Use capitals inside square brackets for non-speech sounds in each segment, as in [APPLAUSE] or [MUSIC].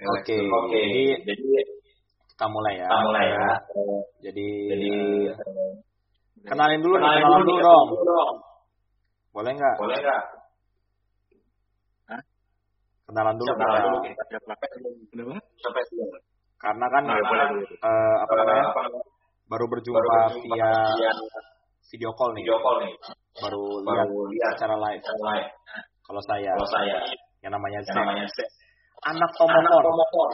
Oke, Oke, jadi jadi kita mulai ya. kita mulai ya. Jadi, Jadi kenalin dulu nih, kenalin kenalan dulu dulu nih, dong. dong. Boleh nggak? Boleh nggak? Kenalan dulu Kenalan kita. dulu kita. Kenapa? Sampai sini. Karena kan Nah, boleh, boleh. eh, apa namanya? Apa? Baru berjumpa, Baru berjumpa via via video call nih. video call nih. Baru lihat Baru lihat secara live. secara live. Kalau saya, Kalau saya yang namanya yang namanya Seth. Anak. Tomokon.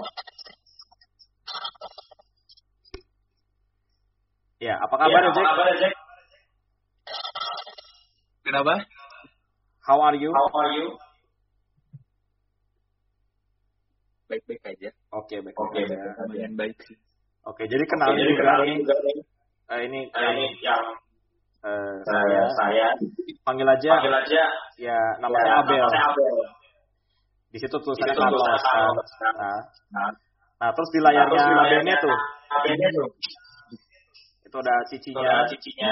Ya, apa kabar ya, Jack? Kenapa? How are you? How are you? Baik-baik aja. Oke, baik. Oke, baik. Lumayan baik sih. Oke, jadi kenalin jadi juga kenalin juga nih. Eh, ini Nah, yang ini yang eh, saya, saya saya panggil aja panggil aja ya nama ya, saya Abel. nama saya Abel. Di situ tulisannya Carlos. kan. Carlos, kan. Nah, Nah, nah, terus di layarnya terus di layarnya tuh tuh. itu ada cicinya, ada cicinya.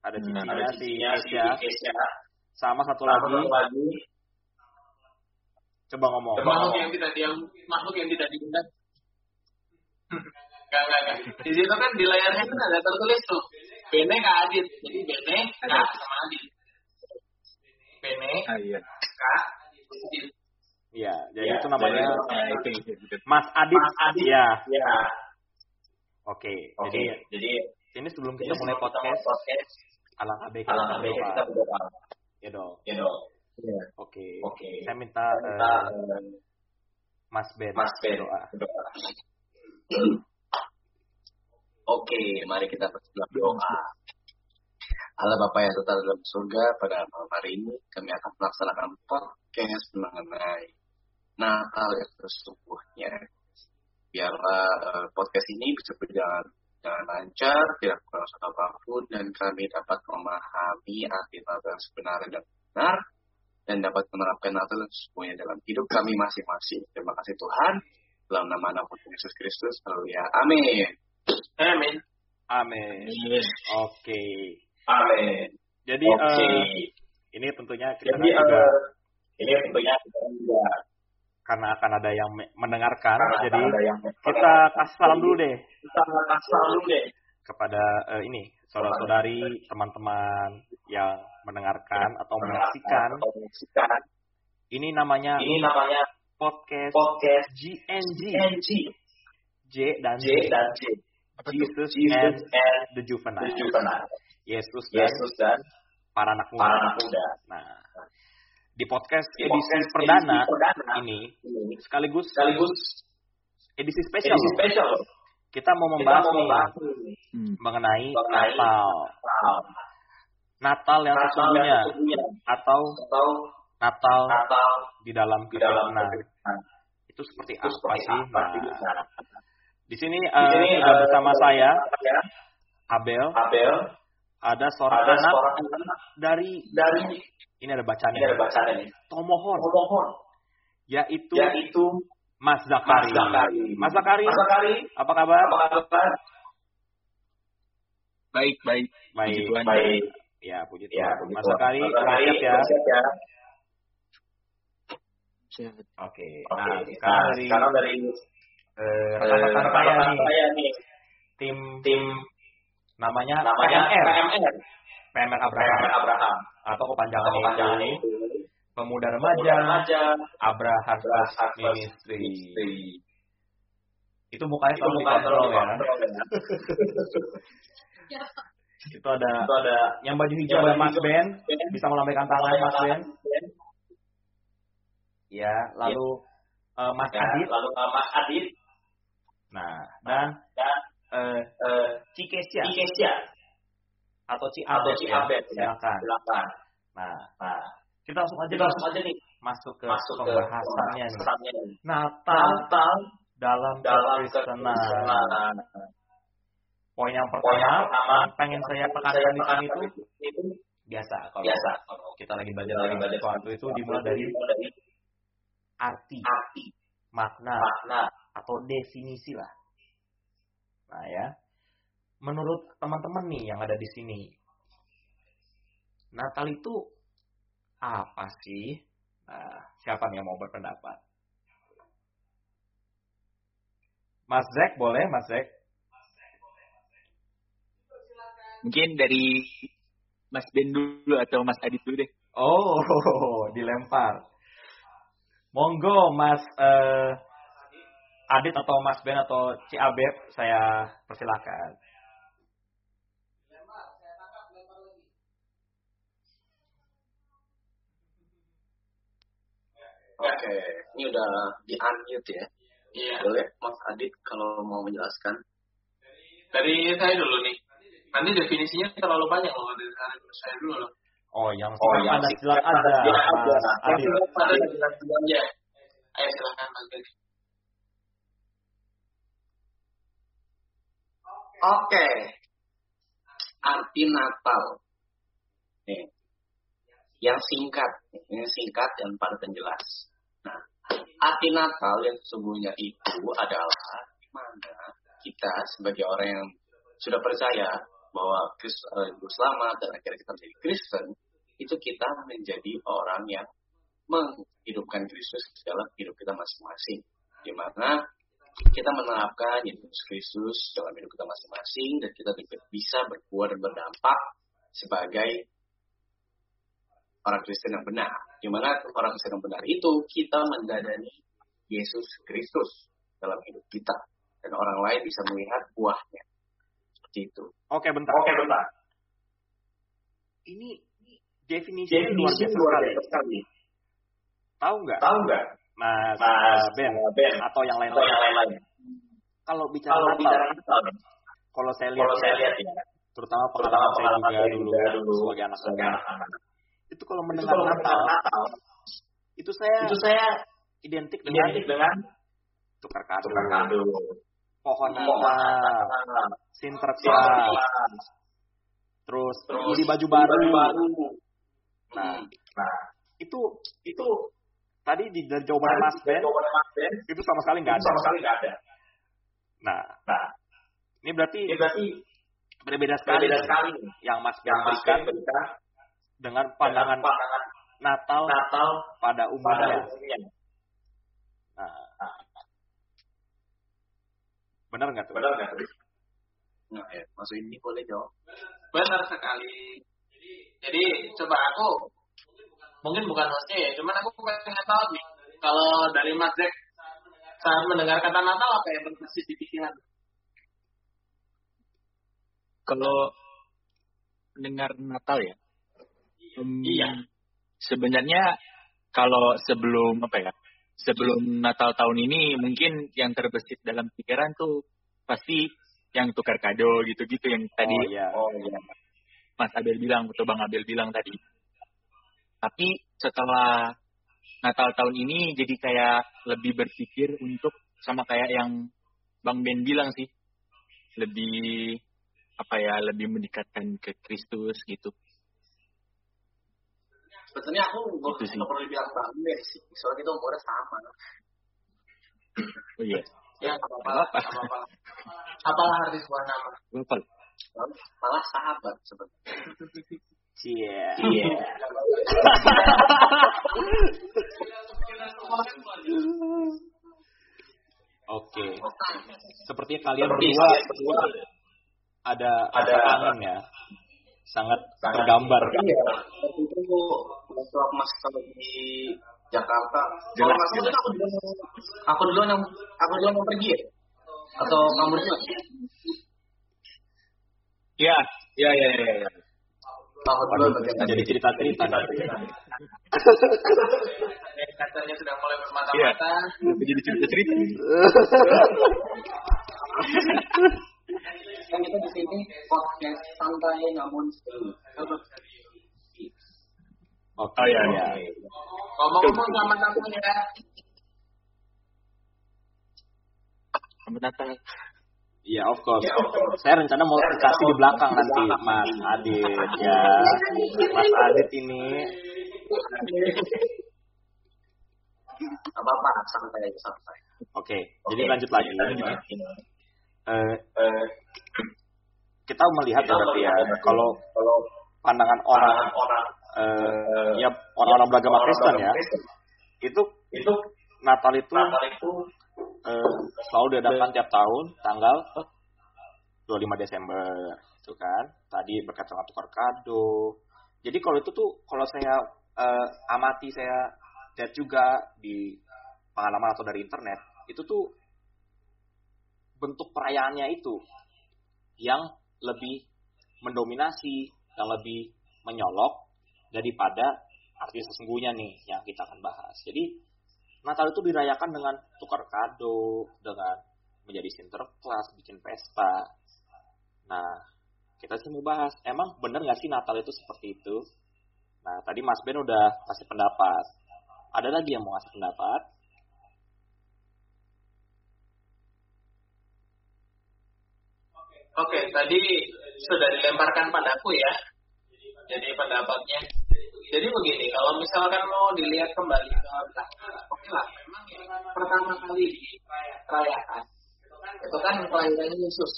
ada Hmm, cicinya Ada si cicinya si sama satu Sama lagi. lagi. Coba ngomong. Coba makhluk ngomong. yang tidak yang makhluk yang tidak diundang. Enggak, enggak, enggak. Di situ kan di layarnya kan ada tertulis tuh. Bene Kak Adit. Jadi Bene Kak sama Adit. Bene Ah iya. Kak Adit. Iya, jadi Ya, itu namanya jadi- Nah, itu itu. itu. Mas Adit. Mas Adit. Iya. Ya. Oke, Oke. jadi Jadi ini sebelum kita mulai podcast Alangkah kita baiknya kita berdoa. Ya dong. Ya dong. Iya. Oke. Oke. Saya minta Kita eh, eh, Mas Ben Mas Ben berdoa. berdoa. [CLEARS THROAT] Oke, mari kita berdoa. Allah Bapa yang tetap dalam surga, pada malam hari ini kami akan melaksanakan podcast mengenai Natal yang sesungguhnya. Biarlah eh, podcast ini bisa berjalan dengan lancar, tidak kurang satu apa pun, dan kami dapat memahami arti Natal yang sebenarnya dan benar, dan dapat menerapkan Natal yang sesungguhnya dalam hidup kami masing-masing. Terima kasih Tuhan. Dalam nama anak Tuhan Yesus Kristus. Haleluya. Amin. Amin. Amin. Iya. Oke. Amin. Jadi Oke. eh, ini tentunya kita Jadi juga eh, ini tentunya kita juga karena akan ada yang me- mendengarkan, karena jadi yang kita kasih salam dulu deh. Kita kasih salam dulu deh. Kepada eh, ini saudara-saudari, teman-teman yang mendengarkan atau menyaksikan. Ini namanya Ini namanya podcast podcast GNG, NG J dan J J, dan J. Jesus Jesus and and the Juvenile, the Juvenile. Yesus dan Yesus dan para anak muda. para anak muda. Nah, di podcast Di edisi podcast perdana edisi perdana ini ini sekaligus sekaligus edisi spesial edisi spesial loh. kita mau Kita membahas mau nih membahas nih Hmm. mengenai mengenai Natal. Natal. Natal yang sesungguhnya atau atau Natal Natal di dalam di dalam kekristenan. kekristenan. Itu seperti Itu apa seperti sih? apa? Nah, Nah, di sini di eh, sini, sudah eh, bersama saya saya, Abel, Abel, ada seorang ada anak seorang anak dari dari ini ada ini bacanya ada bacaan ini. Tomohon, Mohon yaitu yaitu Mas Mas Zakari. Mas Zakari, Mas Zakari, apa kabar? apa kabar? Baik, baik. Baik. Puji Tuhan. Baik. Ya, puji Ya, Tuhan. puji Mas. Zakari, siap ya. siap ya. Sehat. Oke. Nah, Nah, sekarang dari sekarang dari eh, eh, rekan-rekan nih, saya nih, tim tim namanya namanya PMR, PMR, PMR PMR Abraham Abraham. atau kepanjangan Kepanjangan itu Pemuda Remaja, Remaja Abraham Harvest Ministry. Ministry. Itu mukanya Itu selalu bukan dikontrol ya. ya. Itu ada Itu ada yang baju hijau ada Mas hijau. Ben, bisa melambaikan tangan Mas Ben. Ya, lalu eh, Mas Ya, Adit. lalu uh, Mas Adit Nah, dan dan eh uh, Cikesia Ikesia atau Ci atau Abed Ci ya. Ya. Silakan. Silakan. Nah, Nah, kita langsung aja kita langsung aja nih masuk ke masuk ke pembahasannya nih. pembahasannya nih. Natal Natal dalam dalam kekristenan. Poin yang Poin yang pertama, pertama, pengen saya tekankan di sini itu itu biasa kalau biasa kalau kita lagi belajar lagi belajar sesuatu itu dimulai dari dari arti, arti, makna, makna, atau definisi lah. Nah ya, menurut teman-teman nih yang ada di sini, Natal itu apa sih? Nah, siapa nih yang mau berpendapat? Mas Zek boleh, Mas Zek? Mungkin dari Mas Ben dulu atau Mas Adit dulu deh. Oh, [LAUGHS] dilempar. Monggo Mas uh, Adit atau Mas Ben atau Ciabeb saya persilakan. Oke, ini udah di unmute ya. Iya. Boleh Mas Adit kalau mau menjelaskan. Dari saya dulu nih. Nanti definisinya terlalu banyak loh dari saya, dulu loh. Oh, yang Oh, yang ada silat ada, ada, ada. Adit. Ada jelas aja. Ayo silahkan Mas Ben. Oke. Arti Natal. Nih. Yang singkat. Ini singkat dan padat dan jelas. Nah, arti Natal yang sesungguhnya itu adalah mana kita sebagai orang yang sudah percaya bahwa Kristus juru selamat dan akhirnya kita menjadi Kristen, itu kita menjadi orang yang menghidupkan Kristus dalam hidup kita masing-masing. Di mana kita menerapkan Yesus Kristus dalam hidup kita masing-masing dan kita bisa berbuat dan berdampak sebagai orang Kristen yang benar. Di mana orang Kristen yang benar itu kita mendadani Yesus Kristus dalam hidup kita dan orang lain bisa melihat buahnya. Seperti itu. Oke, bentar. Oke, bentar. Ini definisinya luar biasa sekali. Tahu nggak, Tahu nggak, Mas, Mas eh, Ben Ben. atau yang lain? atau yang lain-lain? Kalau bicara Kalau Natal, bicara kalau saya lihat, kalau saya lihat ya, terutama terutama pengalaman saya pengalaman juga saya dulu, juga dulu sebagai anak anak, anak-anak. itu kalau Itu mendengar kalau Natal, Natal, itu saya itu saya identik dengan identik dengan tukar kado, tukar kado, pohon Natal, Sinterklas, terus terus beli baju baru. baru. Nah, Nah, itu itu tadi di dari jawaban Mas Ben Mas Ben itu sama sekali nggak ada. sama sekali nggak ada. Nah, Nah, ini berarti ini berarti berbeda sekali berbeda sekali yang Mas Ben yang berikan dengan pandangan dengan pandangan Natal Natal pada pada umumnya. umumnya. Nah, benar nggak tuh? Benar nggak? Nah, ya, masuk ini boleh jawab. Benar sekali. Jadi, jadi coba aku mungkin bukan hostnya ya, cuman aku pengen tahu nih kalau dari Mas Jack saat mendengar kata Natal apa yang berbasis di pikiran? Kalau mendengar Natal ya. hmm, Iya. Sebenarnya kalau sebelum apa ya? Sebelum Natal tahun ini mungkin yang terbesit dalam pikiran tuh pasti yang tukar kado gitu-gitu yang tadi Oh iya. Oh iya. Mas Abel bilang atau Bang Abel bilang tadi. Tapi setelah Natal tahun ini jadi kayak lebih berpikir untuk sama kayak yang Bang Ben bilang sih. Lebih apa ya, lebih mendekatkan ke Kristus gitu. Sebetulnya aku nggak Itu sih. nggak perlu bilang Bang Ben sih, soalnya kita umurnya sama. Oh iya. Ya, apa apa apa Apalah arti sebuah nama? Apa? Malah sahabat sebetulnya. Cie. Iya. Oke. Sepertinya kalian Seperti berdua ada Ada- angin ya. Sangat sangat tergambar. Iya. Itu waktu aku masih kalau di Jakarta, kalau Jelas, salah jelas. itu aku duluan, aku duluan yang aku duluan yang pergi ya? Atau kamu duluan? Iya, iya, iya, iya. iya. Waduh, jadi cerita-cerita [LAUGHS] kacanya sudah mulai Iya. bermata-mata. Kenapa jadi cerita-cerita? Kan kita di sini podcast santai namun serius. Oke. Oh, iya, ya. iya. Ngomong-ngomong sama kamu ya. Selamat Iya, of course. Ya, of course. Saya rencana mau kasih di belakang nanti Mas Adit ya. [LAUGHS] Mas Adit ini Apa apa santai aja santai. oke. Jadi lanjut lagi. Eh, Eh, kita melihat ya berarti ya kalau kalau pandangan orang orang eh, ya orang-orang beragama Kristen ya, itu itu Natal itu Natal itu eh, selalu diadakan tiap tahun tanggal 25 Desember itu kan. Tadi berkaitan dengan tukar kado. Jadi kalau itu tuh kalau saya eh, amati saya lihat juga di pengalaman atau dari internet itu tuh bentuk perayaannya itu yang lebih mendominasi yang lebih menyolok daripada arti sesungguhnya nih yang kita akan bahas. Jadi Natal itu dirayakan dengan tukar kado dengan menjadi sinterklas bikin pesta Nah, kita sih mau bahas, emang bener nggak sih Natal itu seperti itu? Nah, tadi Mas Ben udah kasih pendapat. Ada lagi yang mau kasih pendapat? Oke, tadi sudah dilemparkan padaku ya. Jadi pendapatnya. Jadi begini, kalau misalkan mau dilihat kembali ke belakang, oke lah, memang pertama kali dirayakan itu kan kelahiran Yesus.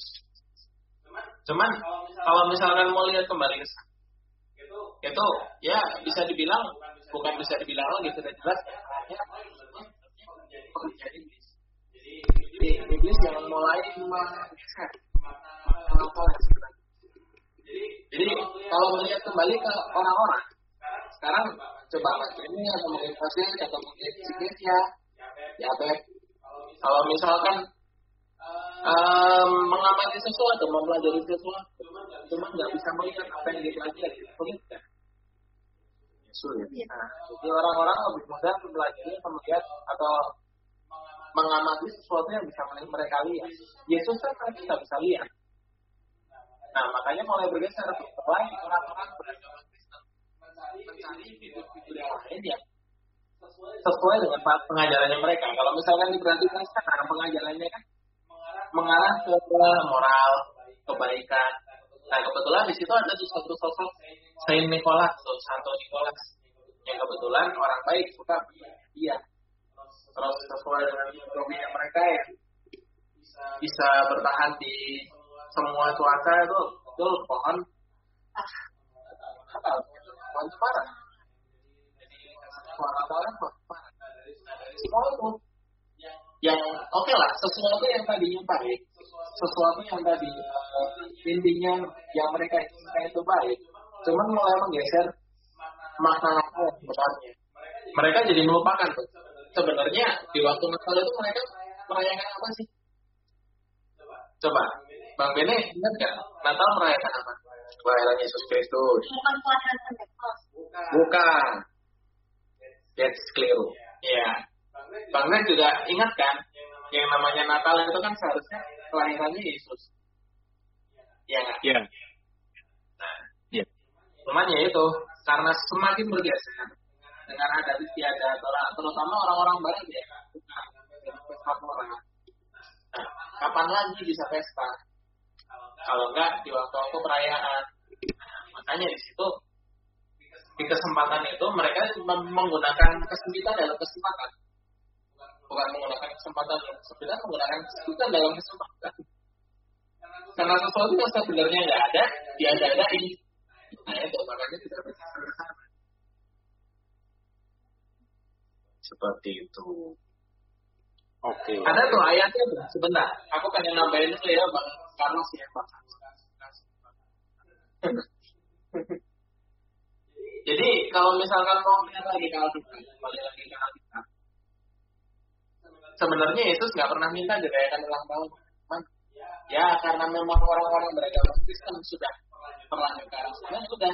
Cuman kalau misalkan mau lihat kembali ke sana, itu ya bisa dibilang bukan bisa dibilang lagi sudah jelas ya. Jadi iblis yang mulai. Jadi kalau melihat kembali ke orang-orang, sekarang coba mas ini atau mungkin Fasir atau mungkin Sikesya, ya Beb. Kalau misalkan um, mengamati sesuatu, mempelajari sesuatu, cuma nggak bisa melihat apa yang dipelajari, sulit kan? Sulit. Nah, jadi orang-orang lebih mudah mempelajari atau melihat atau mengamati sesuatu yang bisa mereka lihat. Yesus kan mereka tidak bisa lihat. Nah, makanya mulai bergeser selain orang-orang beragama Sesuai dengan pengajarannya mereka. Kalau misalkan diperhatikan sekarang pengajarannya kan mengarah ke moral, kebaikan. Nah kebetulan di situ ada satu sosok Saint Nicholas atau Santo Nicholas yang kebetulan orang baik suka dia. Terus sesuai dengan filosofinya mereka ya bisa bertahan di semua cuaca itu itu pohon ah pohon parah. Parah. Semua itu yang oke okay lah sesuatu yang tadinya baik sesuatu yang tadi uh, intinya yang mereka inginkan itu baik. Cuman mulai menggeser makna sebenarnya mereka jadi melupakan tuh. Sebenarnya di waktu Natal itu mereka merayakan apa sih? Coba Bang Bene ingat gak Natal merayakan apa? Kelahiran Yesus Kristus. Bukan bukan that's clear ya Bang Ren juga ingat kan, yang namanya Natal itu kan seharusnya kelahirannya Yesus. Iya nggak? Iya. Nah, Iya. cuman ya itu, karena semakin bergeser dengan ada istiadat terutama orang-orang barat ya, pesta pora. Nah, kapan lagi bisa pesta? Kalau enggak di waktu-waktu perayaan. Nah, makanya di situ di kesempatan itu mereka menggunakan kesempitan dalam kesempatan. Bukan menggunakan kesempatan dalam kesempatan menggunakan kesempitan dalam kesempatan. Karena sesuatu yang sebenarnya nggak ada diada-adain nah itu makanya tidak bisa seperti itu. Oke. ada tuh ayatnya tuh sebentar. Aku pengen nambahin dulu ya bang. Carlos ya bang [LAUGHS] jadi kalau misalkan mau lagi kalau kembali lagi ke Alkitab sebenarnya Yesus nggak pernah minta dirayakan ulang tahun. Ya karena memang orang-orang beragama Kristen sudah terlanjur sana, sudah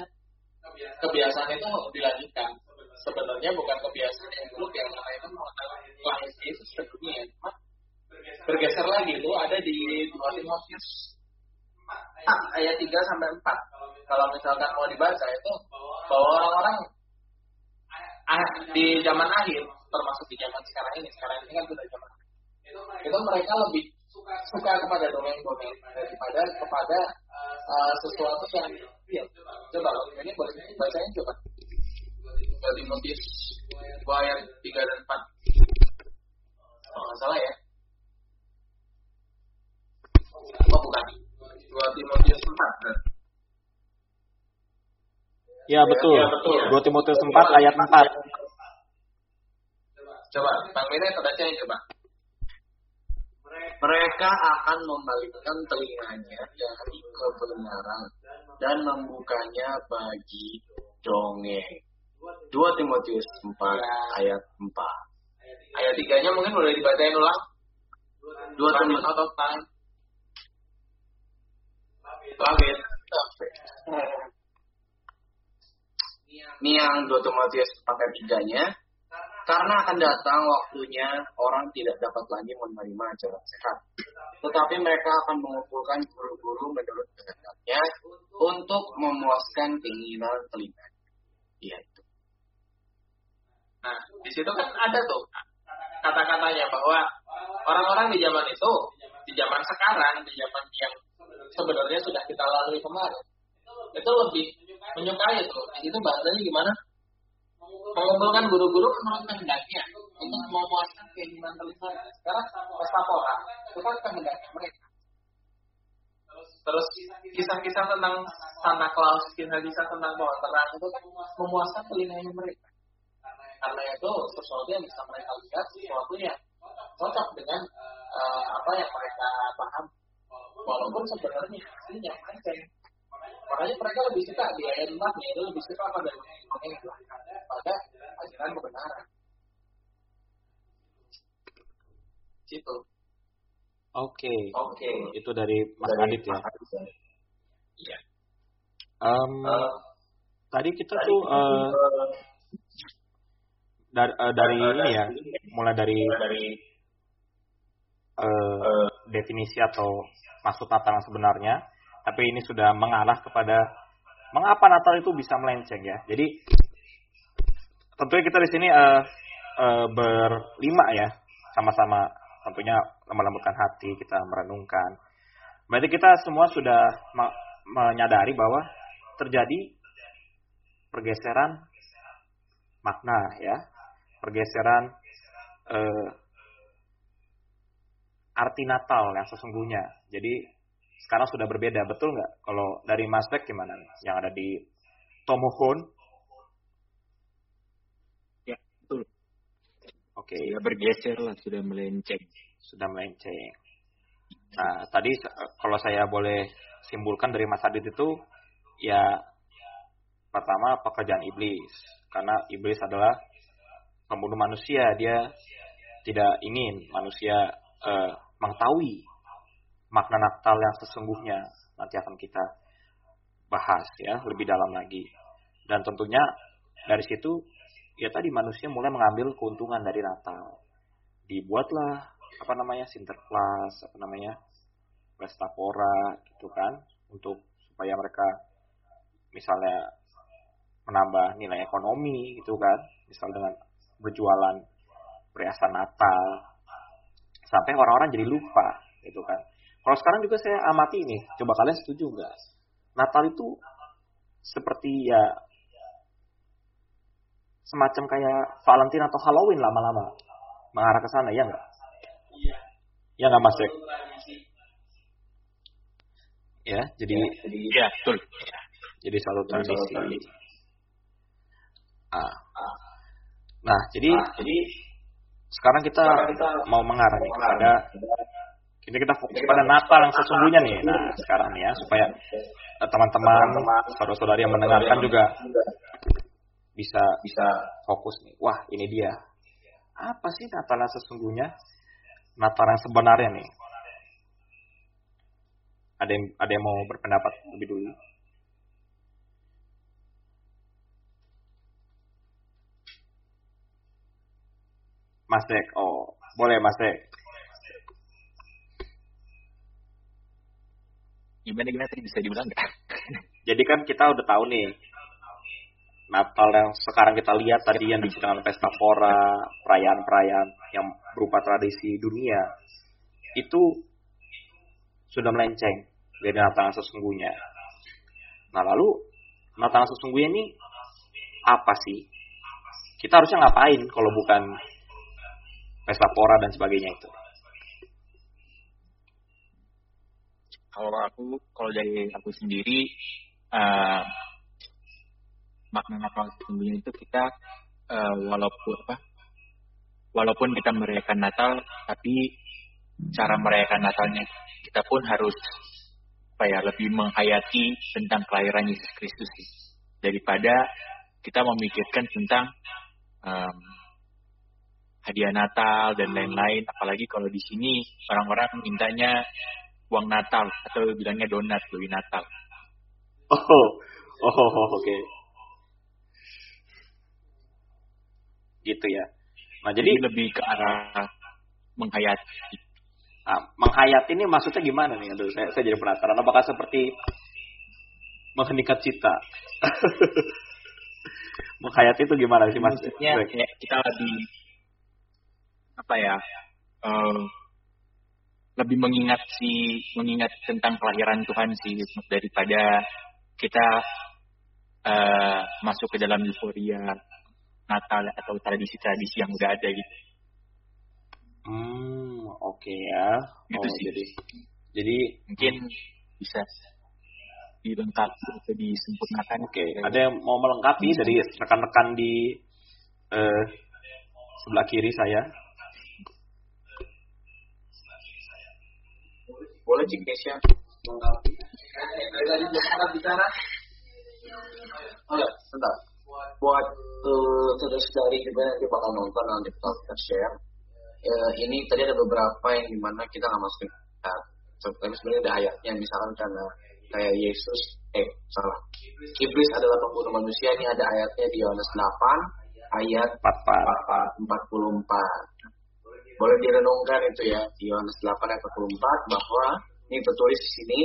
kebiasaan itu dilanjutkan. Sebenarnya bukan kebiasaan yang buruk yang merayakan lahir Yesus sebelumnya, bergeser lagi itu ada di 2 Timotius ayat 3 sampai 4. Kalau misalkan mau dibaca itu bahwa orang-orang di zaman akhir termasuk di zaman sekarang ini. Sekarang ini kan sudah zaman itu mereka lebih suka kepada domain-domain daripada kepada uh, sesuatu yang ya, coba ini boleh bacain coba. Dari Timotius ayat 3 dan 4 oh nggak salah ya. Oh bukan 2 Timotius 4 Ya betul. Ya, betul. 2 Timotius 4 ayat 4. Coba, Bang Mene bacain coba. Mereka akan membalikkan telinganya dari kebenaran dan membukanya bagi dongeng. 2 Timotius 4 ayat 4. Ayat tiganya mungkin boleh dibacain ulang. 2 Running Timotius Ini yang 2 Timotius 4 ayat 3-nya. Karena akan datang waktunya orang tidak dapat lagi menerima ajaran sehat. Tetapi mereka akan mengumpulkan guru-guru menurut kehendaknya untuk memuaskan keinginan telinga. Iya itu. Nah, di situ kan ada tuh kata-katanya bahwa orang-orang di zaman itu, di zaman sekarang, di zaman yang sebenarnya sudah kita lalui kemarin, itu lebih menyukai tuh. Di situ bahasanya gimana? Mengumpulkan guru-guru menurut kehendaknya untuk memuaskan keinginan telinga. Sekarang pesta pora itu kan kehendaknya mereka. Terus kisah-kisah tentang Santa Claus, kisah-kisah tentang pohon terang itu kan memuaskan telinganya mereka. Karena itu sesuatu yang bisa mereka lihat, sesuatu yang cocok dengan eh, apa yang mereka paham. Walaupun sebenarnya aslinya melenceng. Makanya mereka lebih suka di ayat 4 itu lebih suka pada pada ajaran kebenaran. Gitu. Oke. Oke. Itu dari Mas Adit ya. Iya. Em, tadi kita tuh eh, dari, eh, dari ini ya, mulai dari eh, definisi atau maksud Natal yang sebenarnya, tapi ini sudah mengarah kepada mengapa Natal itu bisa melenceng ya. Jadi tentunya kita di sini eh, eh, berlima ya, sama-sama tentunya melembutkan hati, kita merenungkan. Berarti kita semua sudah ma- menyadari bahwa terjadi pergeseran makna ya, pergeseran eh, arti Natal yang sesungguhnya. Jadi sekarang sudah berbeda, betul nggak? Kalau dari Mas Beck gimana nih? Yang ada di Tomohon? Ya, betul. Oke, Sudah bergeser lah, sudah melenceng. sudah melenceng. Nah, tadi kalau saya boleh simpulkan dari Mas Adit itu, ya pertama pekerjaan iblis. Karena iblis adalah pembunuh manusia, dia tidak ingin manusia eh, mengetahui makna Natal yang sesungguhnya. Nanti akan kita bahas ya lebih dalam lagi. Dan tentunya dari situ ya tadi manusia mulai mengambil keuntungan dari Natal. Dibuatlah apa namanya Sinterklas, apa namanya pesta pora gitu kan untuk supaya mereka misalnya menambah nilai ekonomi gitu kan misal dengan berjualan perhiasan Natal sampai orang-orang jadi lupa gitu kan kalau sekarang juga saya amati ini coba kalian setuju nggak Natal itu seperti ya semacam kayak Valentine atau Halloween lama-lama mengarah ke sana ya nggak Iya. ya nggak Mas Jack? Ya jadi Iya, betul. jadi selalu tradisi ah. nah jadi Jadi sekarang kita mau mengarah nih kepada kita kita fokus pada Natal yang sesungguhnya nih. Nah sekarang ya supaya eh, teman-teman saudara-saudari yang mendengarkan juga bisa bisa fokus nih. Wah ini dia. Apa sih Natal yang sesungguhnya? Natal yang sebenarnya nih. Ada yang ada yang mau berpendapat lebih dulu Mas Dek, oh boleh Mas Dek. Gimana gimana tadi bisa diulang nggak? [LAUGHS] Jadi kan kita udah tahu nih Natal yang sekarang kita lihat tadi yang diceritakan pesta pora, perayaan-perayaan yang berupa tradisi dunia itu sudah melenceng dari Natal yang sesungguhnya. Nah lalu Natal yang sesungguhnya ini apa sih? Kita harusnya ngapain kalau bukan pesta pora dan sebagainya itu? Kalau aku, kalau dari aku sendiri, eh, makna Natal sesungguhnya itu kita eh, walaupun apa, walaupun kita merayakan Natal, tapi cara merayakan Natalnya kita pun harus apa ya lebih menghayati tentang kelahiran Yesus Kristus daripada kita memikirkan tentang um, hadiah Natal dan lain-lain apalagi kalau di sini orang-orang mintanya uang Natal atau bilangnya donat lebih Natal oh oh, oh, oh oke okay. gitu ya nah jadi, jadi lebih ke arah menghayati Nah, menghayati ini maksudnya gimana nih? Aduh, saya, saya jadi penasaran. Apakah seperti menghenikat cita? [LAUGHS] menghayati itu gimana sih mas? Maksudnya ya, kita lebih apa ya? Uh, lebih mengingat si mengingat tentang kelahiran Tuhan sih daripada kita uh, masuk ke dalam euforia Natal atau tradisi-tradisi yang udah ada gitu. Hmm, oke okay ya. Gitu oh, sih. jadi jadi mungkin bisa dilengkapi atau disempurnakan. Oke, okay. ada yang mau melengkapi dari rekan-rekan di uh, sebelah kiri saya? Boleh cik Kesia melengkapi. bicara. Oh ya, sebentar. Buat uh, saudara-saudari juga nanti bakal nonton nanti kita share ya, ini tadi ada beberapa yang di mana kita nggak masukin nah, tapi sebenarnya ada ayatnya misalkan karena kayak Yesus eh salah iblis adalah pembunuh manusia ini ada ayatnya di Yohanes 8 ayat 44 boleh direnungkan itu ya Yohanes 8 ayat 44 bahwa ini tertulis di sini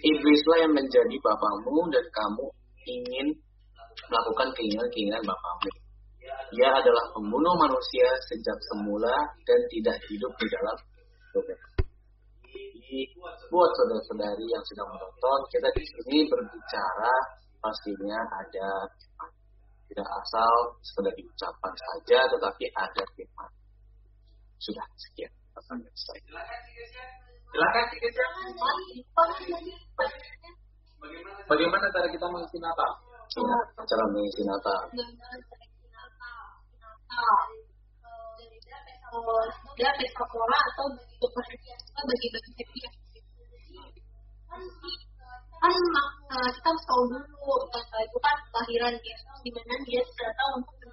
iblislah yang menjadi bapamu dan kamu ingin melakukan keinginan-keinginan bapamu ia adalah pembunuh manusia sejak semula dan tidak hidup di dalam hidupnya. buat saudara-saudari yang sedang menonton, kita di sini berbicara pastinya ada tidak asal sekedar diucapkan saja, tetapi ada firman. Sudah sekian. Silakan. Bagaimana cara kita mengisi Natal? Cara mengisi Natal dia pesta pola atau tukar kita bagi-bagi hadiah kan kan uh, kita harus tahu dulu uh, itu kan kelahiran Yesus di mana dia sudah tahu untuk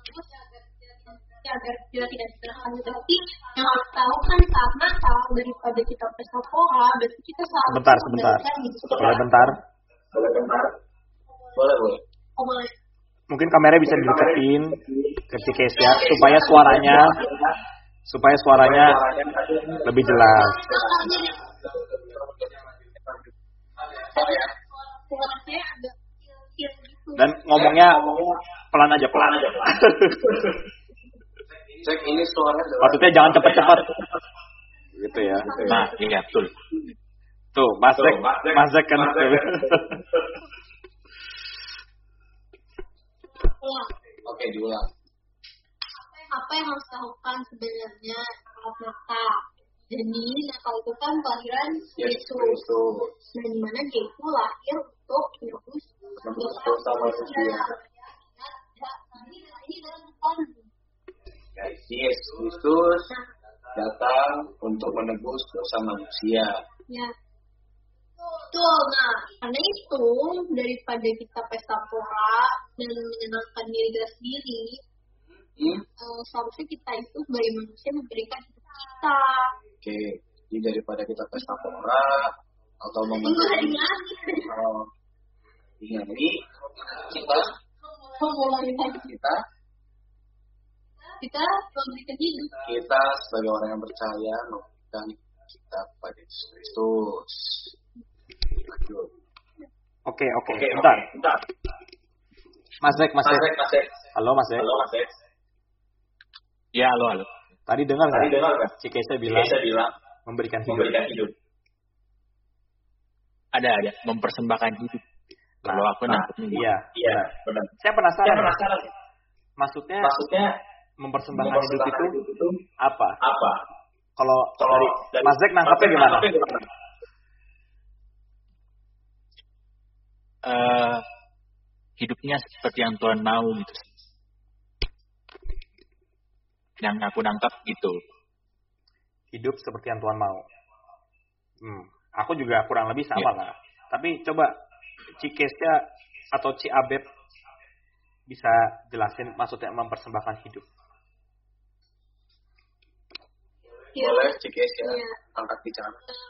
menebus agar dia tidak diserahkan tapi yang harus tahu kan saat Natal daripada kita pesta pola berarti kita selalu sebentar sebentar. gitu. boleh bentar? Boleh bentar? Boleh boleh. Oh, boleh. Mungkin kameranya bisa dideketin ke Cikes ya supaya suaranya supaya suaranya lebih jelas. Dan ngomongnya pelan aja pelan. Aja. [LAUGHS] Cek ini suara. Maksudnya jangan cepat-cepat. Gitu ya. Nah, iya betul. Tuh, Mas Zek, Mas Zek kan. Oke, diulang. Apa yang harus dilakukan sebenarnya saat Natal? Jadi Natal itu kan kelahiran Yesus. Dan di mana dia itu lahir untuk menebus dosa manusia. Ini Tuhan. Yesus Kristus datang untuk menebus dosa manusia. Ya. Betul, nah karena itu daripada kita pesta pora dan menyenangkan diri kita sendiri, hmm? uh, seharusnya kita itu sebagai manusia memberikan hidup kita. Oke, okay. jadi daripada kita pesta pora atau memulai oh, ini kita memulai kita kita memberikan hidup. Kita sebagai orang yang percaya memberikan kita pada Yesus Kristus. Oke, oke. Bentar. Bentar. Mas Zek, Mas Zek. Halo Mas Zek. Halo Mas Zek. Ya, halo, halo. Tadi dengar Tadi dengar nggak? Cikesa bilang, Cikesa bilang memberikan hidup. Memberikan hidup. Ada, ada. Mempersembahkan hidup. Nah, Kalau aku nah, Iya, iya, benar. Saya penasaran. Saya penasaran. Maksudnya, maksudnya mempersembahkan, mempersembahkan hidup, itu, itu apa? Apa? Kalau dari, dari Mas Zek nangkapnya gimana? gimana? uh, hidupnya seperti yang Tuhan mau gitu. Yang aku nangkap gitu. hidup seperti yang Tuhan mau. Hmm, aku juga kurang lebih sama lah. Tapi coba Cikesnya atau Ci Abeb bisa jelasin maksudnya mempersembahkan hidup. Ya, Boleh Cikes ya, Iya. angkat bicara. eh,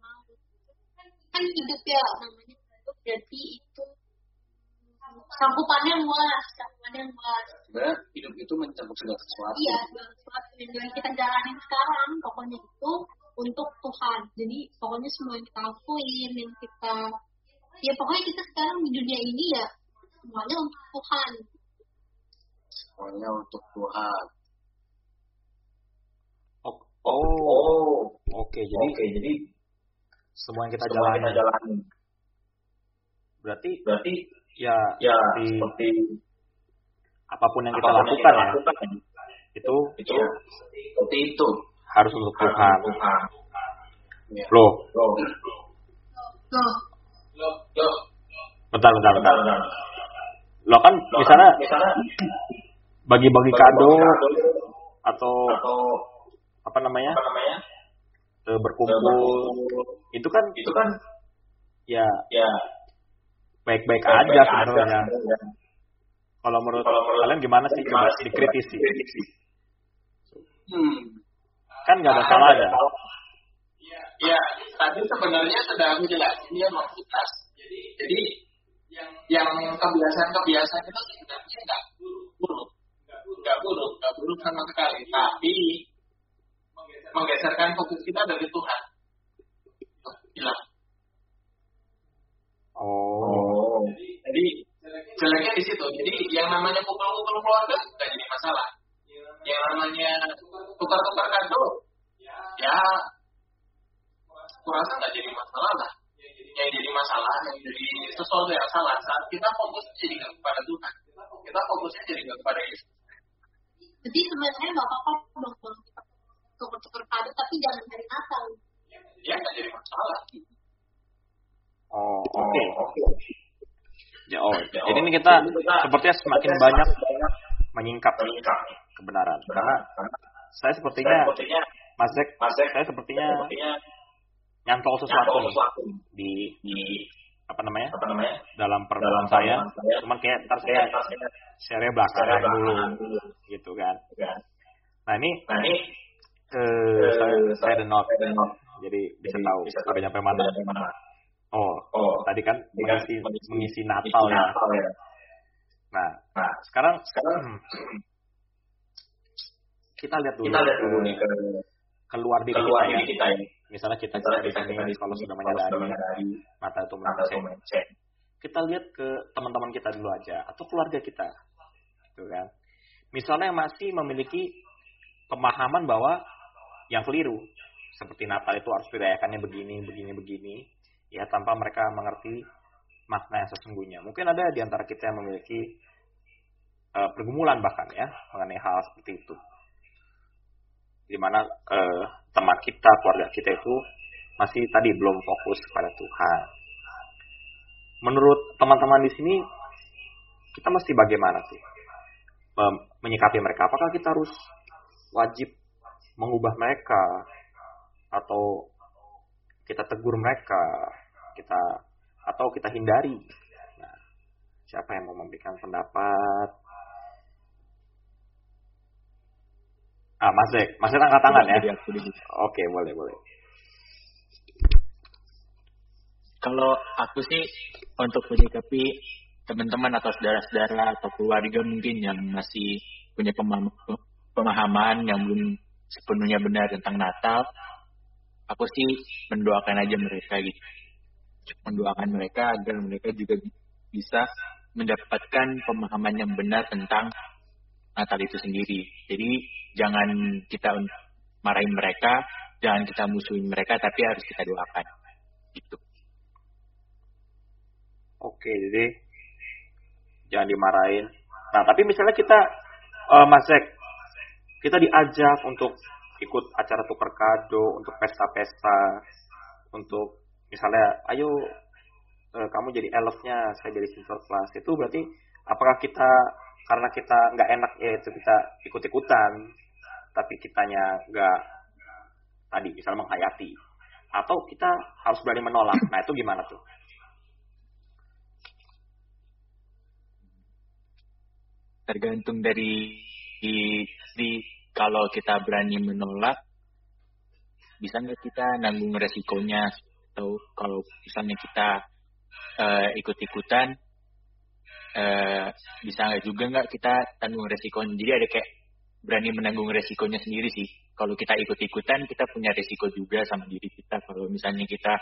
mau. Kan hidup ya namanya hidup berarti itu cakupannya luas, cakupannya luas. Sebenarnya hidup itu mencakup segala sesuatu. Iya, segala sesuatu yang yang kita jalanin sekarang, pokoknya itu untuk Tuhan. Jadi pokoknya semua yang kita lakuin, yang kita, ya pokoknya kita sekarang di dunia ini ya semuanya untuk Tuhan. Semuanya untuk Tuhan. Oh, Oh, oh, oke. Jadi oke. Jadi semua yang kita semua jalani kita jalani. berarti Berarti ya ya Di- seperti apa pun yang kita apa pun yang lakukan ya lakukan, itu itu seperti itu. harus untuk Tuhan. Tuhan. Ya. Loh, Loh, Loh, Loh, loh, bentar bentar bentar. bentar, bentar. Lo kan Loh, misalnya misalnya bagi-bagi kado atau atau apa namanya? apa namanya? Eh, berkumpul. Berkumpul. Itu kan itu kan ya ya. baik-baik aja sebenarnya. Kalau menurut Kalau menurut kalian gimana sih? coba dikritisi? Hmm. Kan nggak ada salahnya. Ya, tadi sebenarnya sudah aku jelasin ya maksudnya. Jadi, jadi yang yang kebiasaan-kebiasaan itu sebenarnya nggak buruk, nggak buruk, nggak buruk sama sekali. Tapi menggeserkan fokus kita dari Tuhan. Hilang. Oh, Oh. Jadi jeleknya di situ. Jadi yang namanya kumpul-kumpul keluarga nggak jadi masalah. Yang namanya tukar-tukar kado, ya kurasa nggak jadi masalah lah. Yang jadi masalah, yang jadi sesuatu yang salah saat kita fokus jadi nggak kepada Tuhan. Kita fokusnya jadi nggak kepada Yesus. Jadi sebenarnya nggak apa-apa dong kalau kita tuker-tuker kado, tapi jangan hari Natal. Ya nggak jadi masalah. oh, oke. Oke. Ya, oh, jadi ini kita sepertinya semakin banyak menyingkap kebenaran. Karena saya sepertinya Mas Zek, saya sepertinya sepertinya nyantol sesuatu nyantol nih sesuatu di di apa namanya apa namanya dalam pergaulan saya. saya. Cuman kayak ntar Saya share belakangan dulu gitu kan. Kan. Nah ini Nah ini eh, saya, saya ada note, jadi bisa tahu udah nyampe mana. Mana. Oh, Oh, tadi kan kan mengisi, mengisi- mengisi Isi Natal ya. Natal ya. Nah, Nah, sekarang sekarang hmm, [CLEARS THROAT] kita lihat dulu, kita lihat dulu ke- nih ke keluar diri keluar kita ya. kita ini. Misalnya kita kita di kalau sudah menyadari mata itu melenceng. Kita lihat ke teman-teman kita dulu aja atau keluarga kita, gitu kan. Misalnya yang masih memiliki pemahaman bahwa yang keliru, seperti Natal itu harus dirayakannya begini, begini, begini, ya tanpa mereka mengerti makna yang sesungguhnya. Mungkin ada di antara kita yang memiliki eh, pergumulan bahkan ya mengenai hal seperti itu, di mana eh, teman kita, keluarga kita itu masih tadi belum fokus pada Tuhan. Menurut teman-teman di sini, kita mesti bagaimana sih menyikapi mereka? Apakah kita harus wajib mengubah mereka atau kita tegur mereka, kita atau kita hindari? Nah, siapa yang mau memberikan pendapat? Ah, Mas Zek, Mas Zek angkat tangan ya. Oke, boleh, boleh. Kalau aku sih untuk menyikapi teman-teman atau saudara-saudara atau keluarga mungkin yang masih punya pemaham- pemahaman yang belum sepenuhnya benar tentang Natal, aku sih mendoakan aja mereka gitu. Mendoakan mereka agar mereka juga bisa mendapatkan pemahaman yang benar tentang Natal itu sendiri. Jadi jangan kita marahin mereka, jangan kita musuhin mereka, tapi harus kita doakan. Gitu. Oke, jadi jangan dimarahin. Nah, tapi misalnya kita, Zek, kita diajak untuk ikut acara tukar kado, untuk pesta-pesta, untuk misalnya, ayo eh, kamu jadi elfnya, saya jadi Sinterklas. Itu berarti apakah kita karena kita nggak enak ya itu kita ikut-ikutan tapi kitanya nggak tadi misalnya menghayati. Atau kita harus berani menolak. Nah itu gimana tuh? Tergantung dari di, di kalau kita berani menolak bisa nggak kita nanggung resikonya? Atau kalau misalnya kita uh, ikut-ikutan uh, bisa nggak juga nggak kita tanggung resikonya? Jadi ada kayak berani menanggung resikonya sendiri sih. Kalau kita ikut-ikutan kita punya resiko juga sama diri kita. Kalau misalnya kita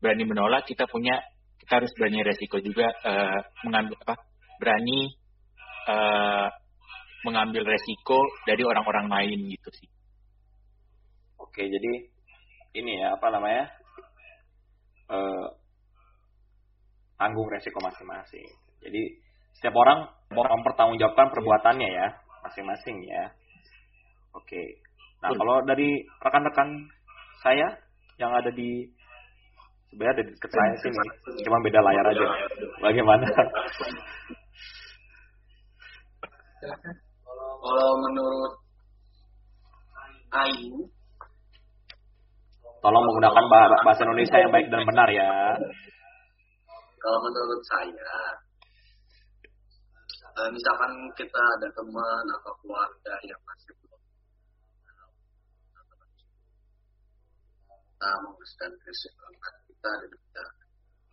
berani menolak kita punya kita harus berani resiko juga uh, mengambil apa? Berani uh, mengambil resiko dari orang-orang lain gitu sih. Oke, jadi ini ya apa namanya? Uh, tanggung resiko masing-masing. Jadi setiap orang mempertanggungjawabkan perbuatannya ya masing-masing ya. Oke. Nah kalau dari rekan-rekan saya yang ada di sebenarnya ada di dekat saya sini, cuma beda layar aja. Bagaimana? Kalau menurut Ayu, tolong menggunakan bahasa Indonesia yang baik dan benar ya. Kalau menurut saya, eh, misalkan kita ada teman atau keluarga yang masih belum kita menguruskan Kristus kita dan kita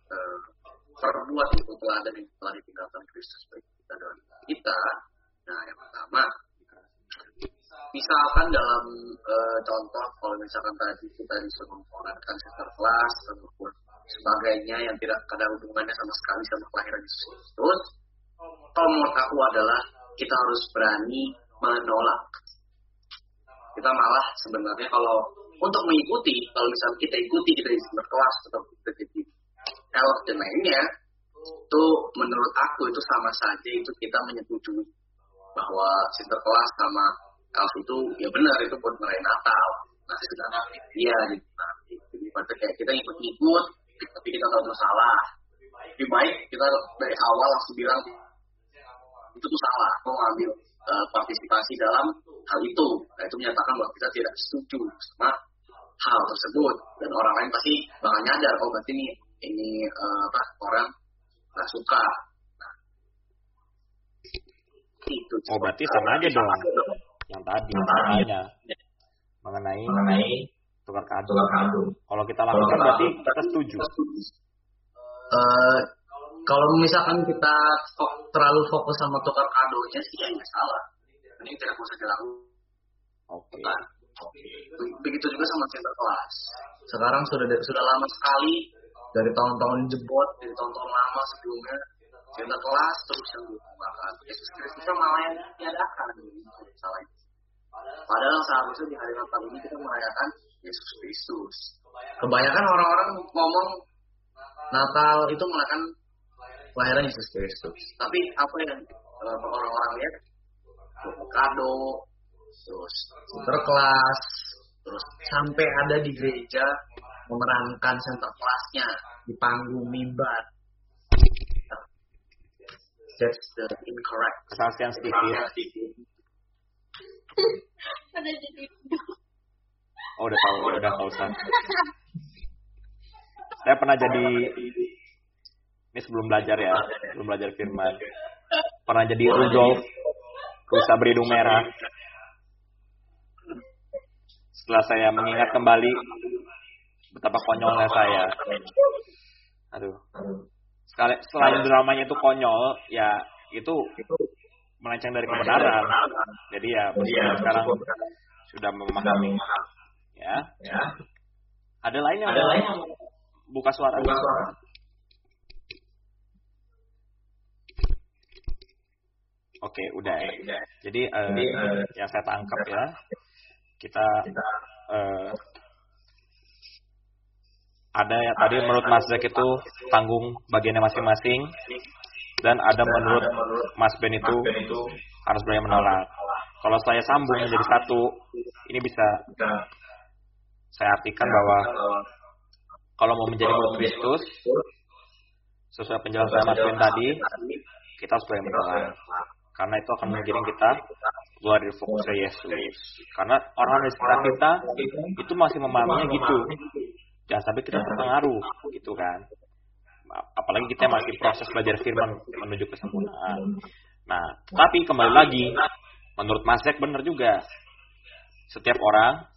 uh, perbuat itu telah ada di telah ditinggalkan Kristus bagi kita dan kita. Nah, yang pertama, misalkan dalam e, contoh, kalau misalkan tadi kita disuruh mengorbankan sister kelas ataupun sebagainya yang tidak ada hubungannya sama sekali sama kelahiran Yesus Kristus, kalau menurut aku adalah kita harus berani menolak. Kita malah sebenarnya kalau untuk mengikuti, kalau misalnya kita ikuti kita di sister kelas atau kita di elf dan lainnya, itu menurut aku itu sama saja itu kita menyetujui bahwa Sinterklas sama Elf itu ya benar itu buat merayakan Natal. Nah, sedangkan iya jadi pada kayak kita ikut-ikut, tapi kita tahu salah. Lebih baik kita dari awal langsung bilang itu tuh salah, mau ngambil uh, partisipasi dalam hal itu. Nah, itu menyatakan bahwa kita tidak setuju sama hal tersebut dan orang lain pasti bakal nyadar oh berarti ini ini uh, apa orang nggak suka itu. Oh berarti sama aja dong. Yang tadi makanya mengenai mengenai tukar kado. Kalau kita lakukan berarti kita setuju. Uh, kalau misalkan kita terlalu fokus sama tukar kadonya sih ya salah. Ini tidak usah dilakukan. Oke. Okay. Begitu juga sama center kelas. Sekarang sudah sudah lama sekali dari tahun-tahun jebot, dari tahun-tahun lama sebelumnya center kelas terus yang dilakukan. Yesus Kristus malah yang diadakan salah Padahal seharusnya di hari Natal ini kita merayakan Yesus Kristus. Kebanyakan orang-orang ngomong Natal itu merayakan kelahiran Yesus Kristus. Tapi apa yang orang-orang lihat? Kado, terus interkelas, terus sampai ada di gereja memerankan center kelasnya di panggung mimbar that's the incorrect. Kesaksian sedikit. Oh udah tahu, udah tahu. Saya pernah jadi ini sebelum belajar ya, sebelum belajar firman. Pernah jadi Rudolf, rusa berhidung merah. Setelah saya mengingat kembali betapa konyolnya saya. Aduh. Sekali selain dramanya itu konyol ya itu melenceng dari kebenaran. jadi ya ya sekarang sudah memahami. ya. Ada lain yang, ada lain yang buka suara? Buka suara Oke, udah. ya. Jadi, uh, Jadi uh, yang saya tangkap ya, kita uh, ada ya tadi menurut Mas Zack itu tanggung bagiannya masing-masing dan ada menurut Mas Ben itu harus berani menolak. Kalau saya sambung menjadi satu, ini bisa saya artikan bahwa kalau mau menjadi murid Kristus, sesuai penjelasan Mas Ben tadi, kita harus berani menolak. Karena itu akan menggiring kita keluar dari fokusnya Yesus. Karena orang di sekitar kita itu masih memahaminya gitu. Jangan sampai kita terpengaruh gitu kan. Apalagi kita masih proses belajar firman menuju kesempurnaan. Nah, tapi kembali lagi, menurut Mas Zek benar juga. Setiap orang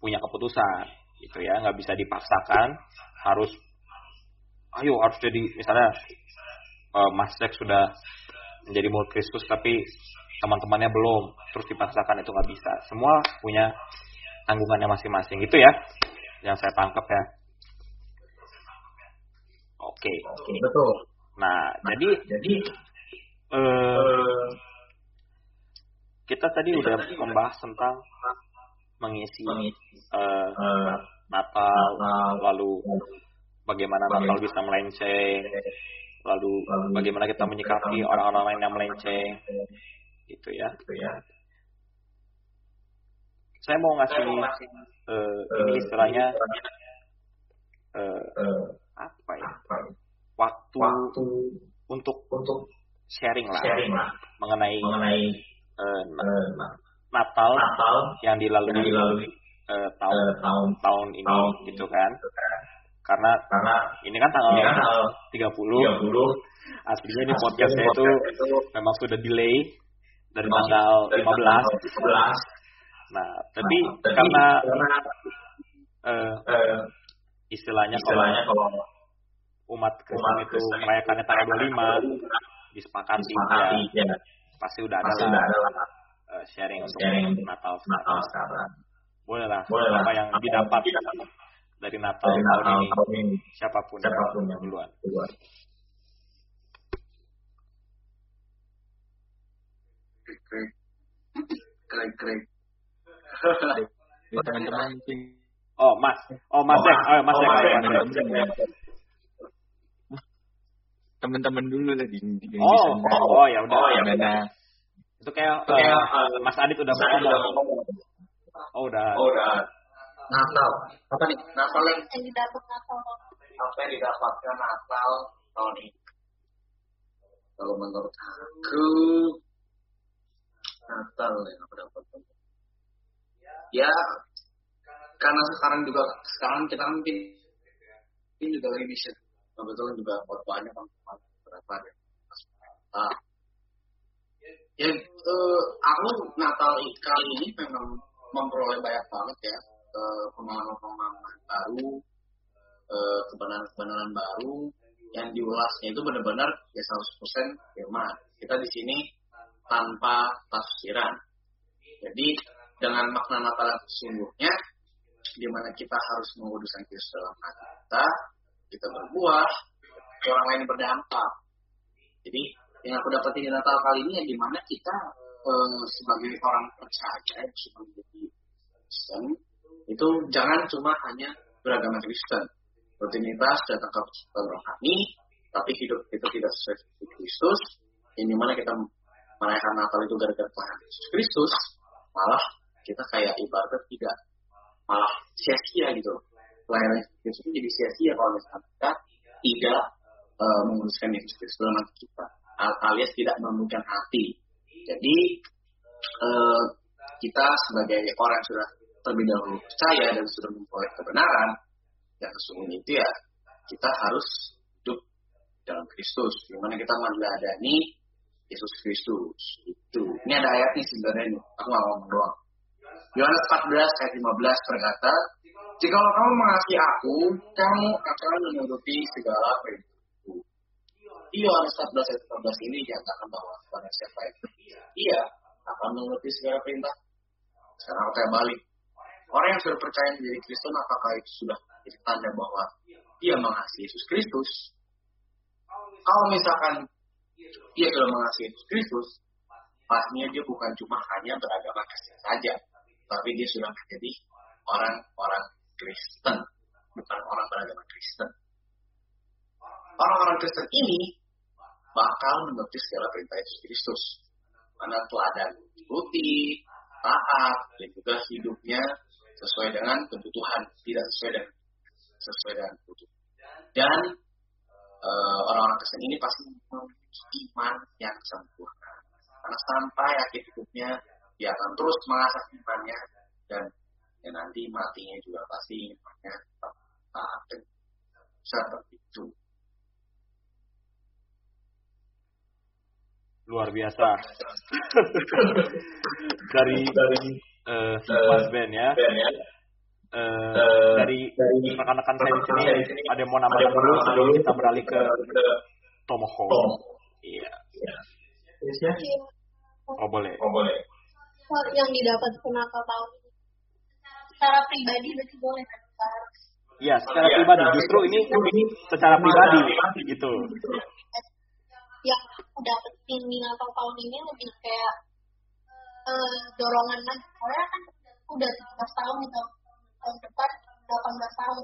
punya keputusan, gitu ya, nggak bisa dipaksakan, harus, ayo harus jadi, misalnya uh, Mas Zek sudah menjadi murid Kristus, tapi teman-temannya belum, terus dipaksakan itu nggak bisa. Semua punya tanggungannya masing-masing, gitu ya, yang saya tangkap ya. Oke. Betul. Nah, nah jadi jadi uh, kita tadi kita udah tadi membahas udah tentang mengisi, mengisi uh, uh, Natal, Natal, lalu bagaimana Natal bisa melenceng, lalu, bagaimana kita menyikapi orang-orang lain yang melenceng, gitu ya. Gitu ya. Saya mau ngasih uh, ini istilahnya uh, apa ya? Waktu, waktu untuk untuk sharing lah, sharing lah. mengenai, mengenai uh, Natal, Natal yang dilalui, yang dilalui uh, tahun, uh, tahun tahun ini tahun gitu kan. Karena, Karena ini kan tanggal, tanggal 30, 30 aslinya ini podcast saya itu, itu memang sudah delay dari tanggal 15. 15. Nah, tapi, nah, karena, karena uh, uh, istilahnya, istilahnya kalau umat Kristen itu merayakannya tanggal 25 disepakati, ya, ya. pasti udah ada pasti lah uh, sharing untuk Natal sekarang. Natal sekarang. Boleh lah, Boleh apa yang didapat dari Natal, dari Natal tahun, ini, tahun ini, siapa pun, siapa pun yang duluan. duluan. Krik. Teman-teman Oh, Mas. Oh, Mas Dek. Oh, Mas Dek teman-teman dulu lah di, di oh, oh, oh ya udah. Oh, ya udah. Itu kayak, kayak uh, Mas Adit udah ngomong. Oh udah. Oh udah Natal. Apa nih? Natal yang didapat Natal. Apa yang didapatkan Natal tahun ini? Kalau menurut aku Natal yang aku dapat. Ya karena sekarang juga sekarang kita kan ini juga lagi mission kebetulan juga banyak teman berapa ya nah, ya uh, aku Natal kali ini memang memperoleh banyak banget ya uh, pengalaman-pengalaman baru uh, kebenaran-kebenaran baru yang diulasnya itu benar-benar ya 100% firman kita di sini tanpa tafsiran jadi dengan makna Natal sesungguhnya di mana kita harus menguduskan Kristus dalam hati kita kita berbuah, orang lain berdampak. Jadi yang aku dapat di Natal kali ini ya di mana kita eh, sebagai orang percaya menjadi Kristen itu jangan cuma hanya beragama Kristen. Rutinitas datang ke persekutuan rohani, tapi hidup kita tidak sesuai dengan Kristus. Yang di mana kita merayakan Natal itu gara-gara Tuhan Yesus Kristus, malah kita kayak ibarat tidak malah sia-sia gitu pelayanan Yesus itu jadi sia-sia kalau misalnya kita tidak uh, menguruskan Yesus Kristus dalam kita alias tidak menemukan hati. Jadi uh, kita sebagai orang yang sudah terlebih dahulu percaya dan sudah memperoleh kebenaran yang sesungguhnya itu ya kita harus hidup dalam Kristus. Gimana kita meneladani Yesus Kristus itu. Ini ada ayat nih sebenarnya nih. Aku nggak ngomong doang. Yohanes 14 ayat 15 berkata, jika kamu mengasihi aku, kamu akan menuruti segala perintahku. Iya, Yohanes 14 ayat 14 ini dinyatakan bahwa pada siapa yang iya akan menuruti segala perintah. Sekarang kayak balik. Orang yang sudah percaya menjadi Kristen, apakah itu sudah tanda bahwa dia mengasihi Yesus Kristus? Kalau misalkan dia sudah mengasihi Yesus Kristus, pastinya dia bukan cuma hanya beragama Kristen saja, tapi dia sudah menjadi orang-orang Kristen, bukan orang beragama Kristen. Orang-orang Kristen ini bakal menuruti segala perintah Yesus Kristus. Karena teladan ikuti, taat, dan juga hidupnya sesuai dengan kebutuhan, tidak sesuai dengan sesuai dengan kebutuhan. Dan uh, orang-orang Kristen ini pasti memiliki iman yang sempurna. karena sampai akhir hidupnya dia akan terus mengasah imannya dan ya nanti matinya juga pasti imannya tetap taat dan seperti itu. Luar biasa. [LAUGHS] dari dari uh, Mas Ben ya. Uh, dari rekan-rekan saya di sini ada yang mau nambah dulu sebelum kita beralih ke Tomoho. Iya. Iya. Oh boleh. Oh boleh. Yang didapat kenapa tahun ini secara pribadi berarti boleh kan Iya, secara pribadi. Justru ini ini secara pribadi gitu. yang udah penting atau tahun ini lebih kayak eh, dorongan kan soalnya kan udah 17 tahun gitu. Tahun depan 18 tahun.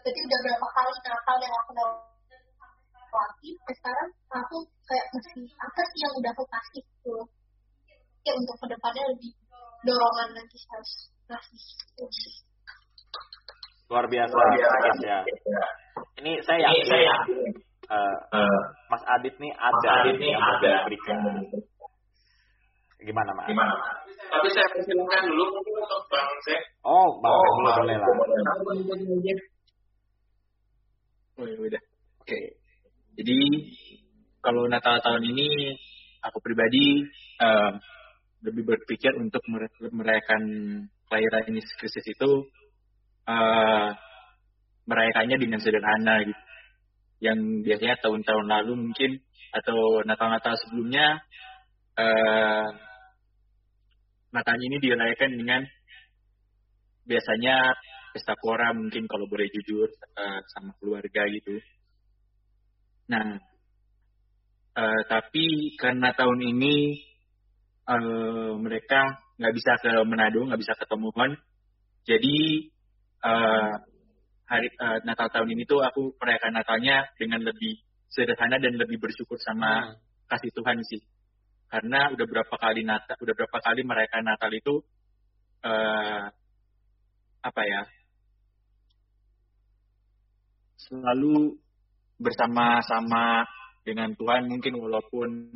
Jadi udah berapa kali Natal yang aku lewati sampai sekarang aku kayak mesti apa sih yang udah aku kasih gitu. Ya untuk ke depannya lebih dorongan lagi harus ngasih gitu. Luar biasa, Mas ya. Ini saya yakin eh, Mas Adit nih ada yang mau diberikan. Gimana, Mas? Gimana? Tapi saya persilakan dulu mungkin untuk Bang Zek. Oh, Bang, boleh, boleh lah. Oh udah. Oke. Jadi kalau Natal tahun ini aku pribadi eh, lebih berpikir untuk merayakan kelahiran Yesus Kristus itu eh, merayakannya dengan sederhana gitu. Yang biasanya tahun-tahun lalu mungkin atau Natal-Natal sebelumnya eh, Natal ini dirayakan dengan biasanya pesta pora mungkin kalau boleh jujur eh, sama keluarga gitu. Nah, eh, tapi karena tahun ini eh, mereka nggak bisa ke Manado, nggak bisa ketemuan, jadi eh, hari eh, Natal tahun ini tuh aku merayakan Natalnya dengan lebih sederhana dan lebih bersyukur sama kasih Tuhan sih. Karena udah berapa kali Natal, udah berapa kali merayakan Natal itu eh, apa ya? Selalu bersama-sama dengan Tuhan mungkin walaupun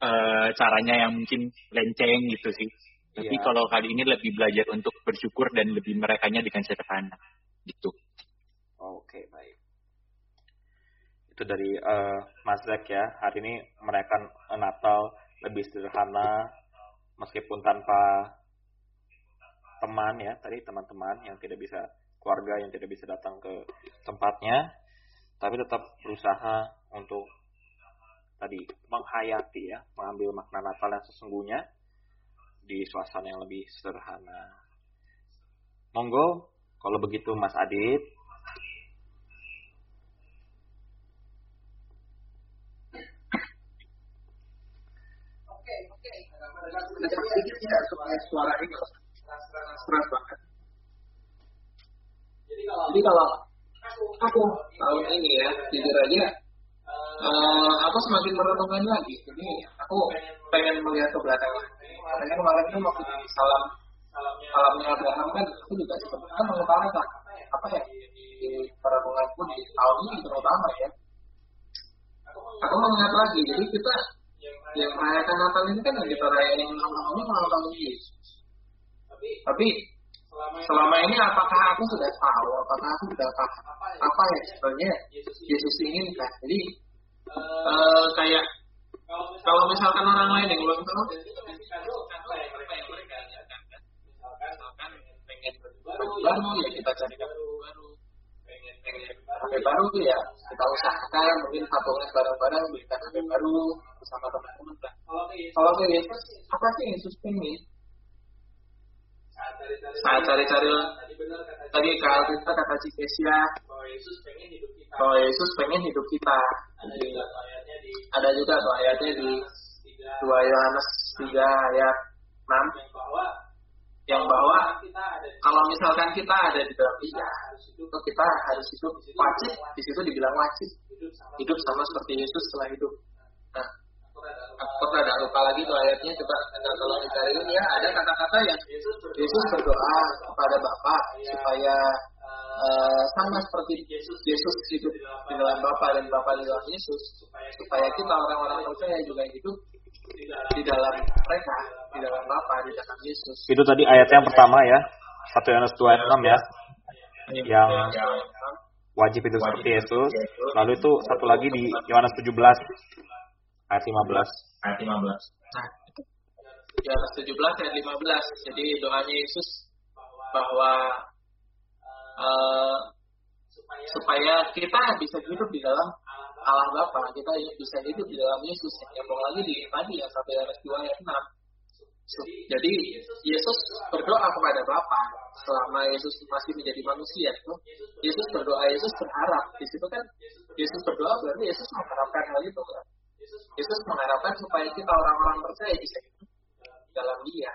eh, caranya yang mungkin lenceng gitu sih. Tapi Iya. kalau kali ini lebih belajar untuk bersyukur dan lebih merekanya dengan sederhana gitu. Oke, baik. Itu dari eh, Mas Zek ya. Hari ini merayakan Natal lebih sederhana meskipun tanpa teman ya, tadi teman-teman yang tidak bisa keluarga yang tidak bisa datang ke tempatnya, tapi tetap berusaha untuk tadi menghayati ya, mengambil makna Natal yang sesungguhnya di suasana yang lebih sederhana. Monggo, kalau begitu Mas Adit, Sedikit tidak supaya suara ini keras banget. Jadi kalau aku tahun ini ya, jujur aja, eh, aku semakin merenungkan lagi. Jadi aku pengen melihat ke belakang. Makanya kemarin itu waktu di salam salamnya Abraham kan, aku juga sebenarnya mengutarakan apa ya di perenunganku di tahun ini terutama ya. Aku mengingat lagi, jadi kita yang merayakan Natal ini kan yang kita rayain ulang tahun Yesus. Tapi selama ini apakah aku sudah tahu, apakah aku sudah paham apa yang sebenarnya Yesus inginkan? Jadi eh, kayak kalau misalkan orang lain yang pengen baju baru ya kita cari baru, HP baru ya kita usahakan mungkin patungan bareng-bareng belikan HP baru bersama teman-teman lah. Kalau Yesus, apa sih Yesus pengen? Saat cari-cari tadi kalau kita kata Cikesia, kalau Yesus pengen hidup kita. Ada juga tuh ayatnya di 2 Yohanes 3 ayat 6 yang bahwa kalau misalkan kita ada di dalam dia, itu kita harus hidup wajib. Di situ dibilang wajib. Hidup sama seperti Yesus setelah hidup. Nah, aku rada lupa lagi tuh ayatnya coba anda tolong dicariin ya ada kata-kata yang Yesus berdoa. Kepada Bapa supaya eh, sama seperti Yesus hidup di dalam Bapa dan Bapa di dalam Yesus supaya kita orang-orang percaya juga hidup di dalam mereka, di dalam Bapa, di dalam Yesus. Itu tadi ayat yang pertama ya. 1 Yohanes 2 ayat 6 ya. Yang wajib itu seperti Yesus. Lalu itu satu lagi di Yohanes 17 ayat 15. Ayat 15. Nah, Yohanes 17 ayat 15. Jadi doanya Yesus bahwa uh, supaya kita bisa hidup di dalam Allah Bapa, kita bisa hidup di dalam Yesus. Yang lagi di tadi ya sampai Yohanes 2 ayat 6. Jadi Yesus berdoa kepada Bapa selama Yesus masih menjadi manusia itu. Yesus berdoa, Yesus berharap. Di situ kan Yesus berdoa berarti Yesus mengharapkan hal itu kan. Yesus mengharapkan supaya kita orang-orang percaya bisa hidup di dalam Dia.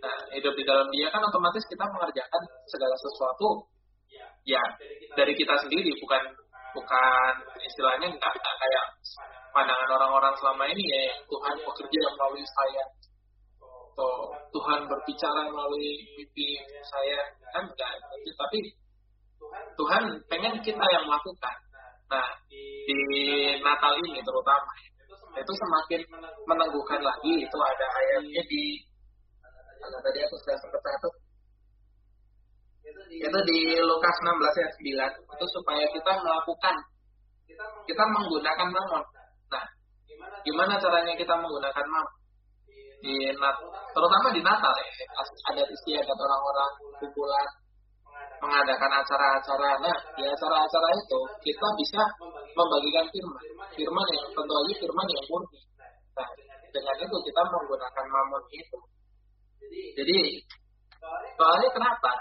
Nah, hidup di dalam Dia kan otomatis kita mengerjakan segala sesuatu ya dari kita sendiri, bukan bukan istilahnya nggak kayak pandangan orang-orang selama ini ya Tuhan bekerja melalui saya. Atau Tuhan berbicara melalui mimpi saya. Kan enggak tapi Tuhan pengen kita yang melakukan. Nah di Natal ini terutama itu semakin meneguhkan lagi. Itu ada ayatnya di tadi aku sudah sempat itu di Lukas 16 ayat 9 itu supaya kita melakukan. Kita menggunakan mamon nah gimana caranya kita menggunakan mamon di Nat terutama di Natal ya. Ada istiadat orang-orang kumpulan mengadakan acara-acara. Nah di acara-acara itu kita bisa membagikan firman. Firman yang tentu aja firman yang murni. Nah dengan itu kita menggunakan mamon itu. Jadi soalnya kenapa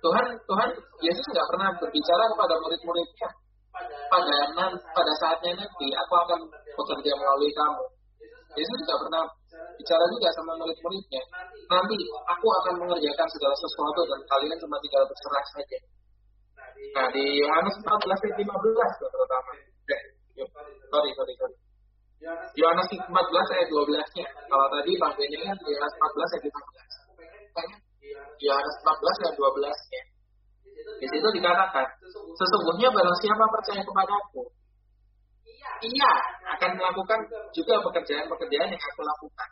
Tuhan Tuhan Yesus nggak pernah berbicara kepada murid-muridnya pada pada saatnya nanti aku akan bekerja melalui kamu Yesus tidak pernah bicara juga sama murid-muridnya. Nanti aku akan mengerjakan segala sesuatu dan kalian cuma tinggal berserah saja. Nah di Yohanes 14 ayat 15 terutama. Eh, sorry, sorry, sorry. Yohanes 14 ayat 12-nya. Kalau tadi Bang Benny kan Yohanes 14 ayat 15. Yohanes 14 ayat 12-nya. Di situ dikatakan, sesungguhnya barang siapa percaya kepadaku, ia akan melakukan juga pekerjaan-pekerjaan yang aku lakukan.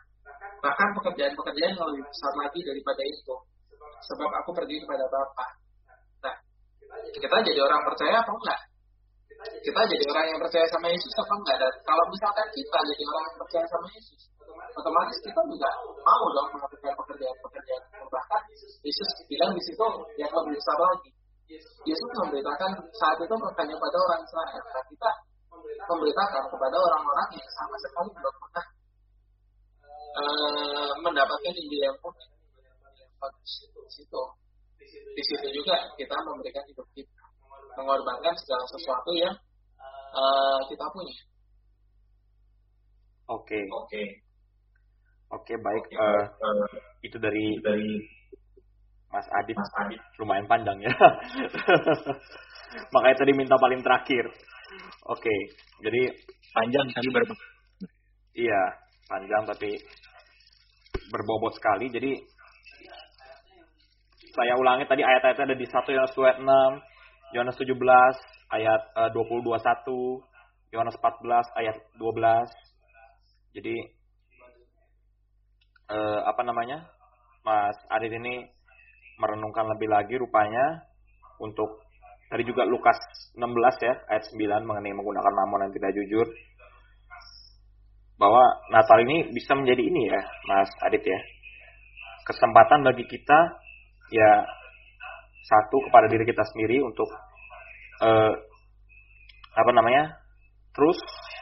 Bahkan pekerjaan-pekerjaan yang lebih besar lagi daripada itu. Sebab aku pergi kepada Bapa. Nah, kita jadi orang percaya apa enggak? Kita jadi orang yang percaya sama Yesus apa enggak? Dan kalau misalkan kita jadi orang yang percaya sama Yesus, otomatis kita juga mau dong melakukan pekerjaan-pekerjaan. Bahkan Yesus bilang di situ yang lebih besar lagi. Yesus memberitakan saat itu bertanya pada orang Israel. Nah, kita memberitakan kepada orang-orang yang sama sekali belum pernah uh, mendapatkan Injil yang pun di situ. Di situ juga kita memberikan hidup kita, mengorbankan segala sesuatu yang uh, kita punya. Oke. Okay. Oke. Okay. Oke, okay, baik. Okay. Uh, uh, itu dari dari Mas Adit. Mas Adit. Lumayan panjang ya. [LAUGHS] Makanya tadi minta paling terakhir. Oke, okay, jadi panjang tapi ber Iya, panjang tapi berbobot sekali. Jadi saya ulangi tadi ayat-ayatnya ada di 1 Yohanes 2 6, Yohanes 17 ayat uh, 20 21, Yohanes 14 ayat 12. Jadi uh, apa namanya? Mas Adit ini merenungkan lebih lagi rupanya untuk Tadi juga Lukas 16 ya, ayat 9 mengenai menggunakan mamon yang tidak jujur. Bahwa Natal ini bisa menjadi ini ya, Mas Adit ya. Kesempatan bagi kita ya satu kepada diri kita sendiri untuk eh, apa namanya? terus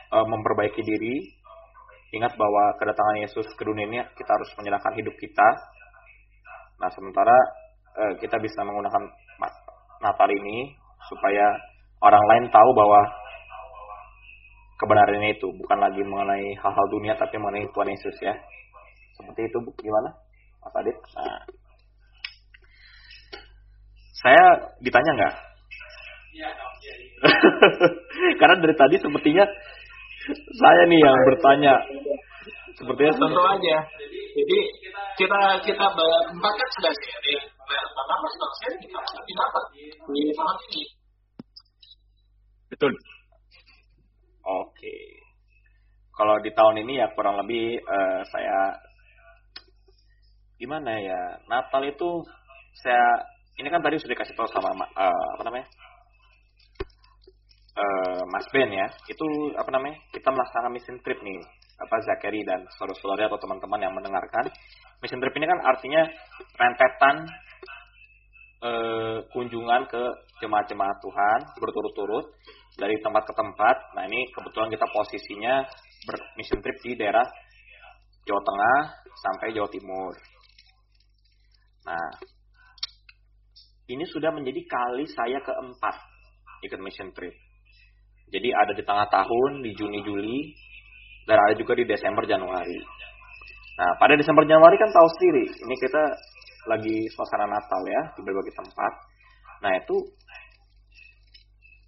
eh, memperbaiki diri. Ingat bahwa kedatangan Yesus ke dunia ini kita harus menyerahkan hidup kita. Nah, sementara eh, kita bisa menggunakan Natal ini supaya orang lain tahu bahwa kebenarannya itu bukan lagi mengenai hal-hal dunia tapi mengenai Tuhan Yesus ya. Seperti itu gimana Mas Adit? Nah. Saya ditanya nggak? [LAUGHS] Karena dari tadi sepertinya saya nih yang bertanya. Sepertinya tentu aja. Jadi kita kita berempat kan sudah sharing. Pertama sudah sharing kita tidak dapat di malam ini. Betul. Oke. kalau di tahun ini ya kurang lebih uh, saya gimana ya Natal itu saya ini kan tadi sudah dikasih tahu sama uh, apa namanya uh, Mas Ben ya itu apa namanya kita melaksanakan mission trip nih apa dan saudara-saudara atau teman-teman yang mendengarkan. Mission trip ini kan artinya rentetan uh, kunjungan ke jemaat-jemaat Tuhan berturut-turut dari tempat ke tempat. Nah ini kebetulan kita posisinya mission trip di daerah Jawa Tengah sampai Jawa Timur. Nah, ini sudah menjadi kali saya keempat ikut mission trip. Jadi ada di tengah tahun, di Juni, Juli, dan ada juga di Desember, Januari. Nah, pada Desember, Januari kan tahu sendiri, ini kita lagi suasana Natal ya, di berbagai tempat. Nah, itu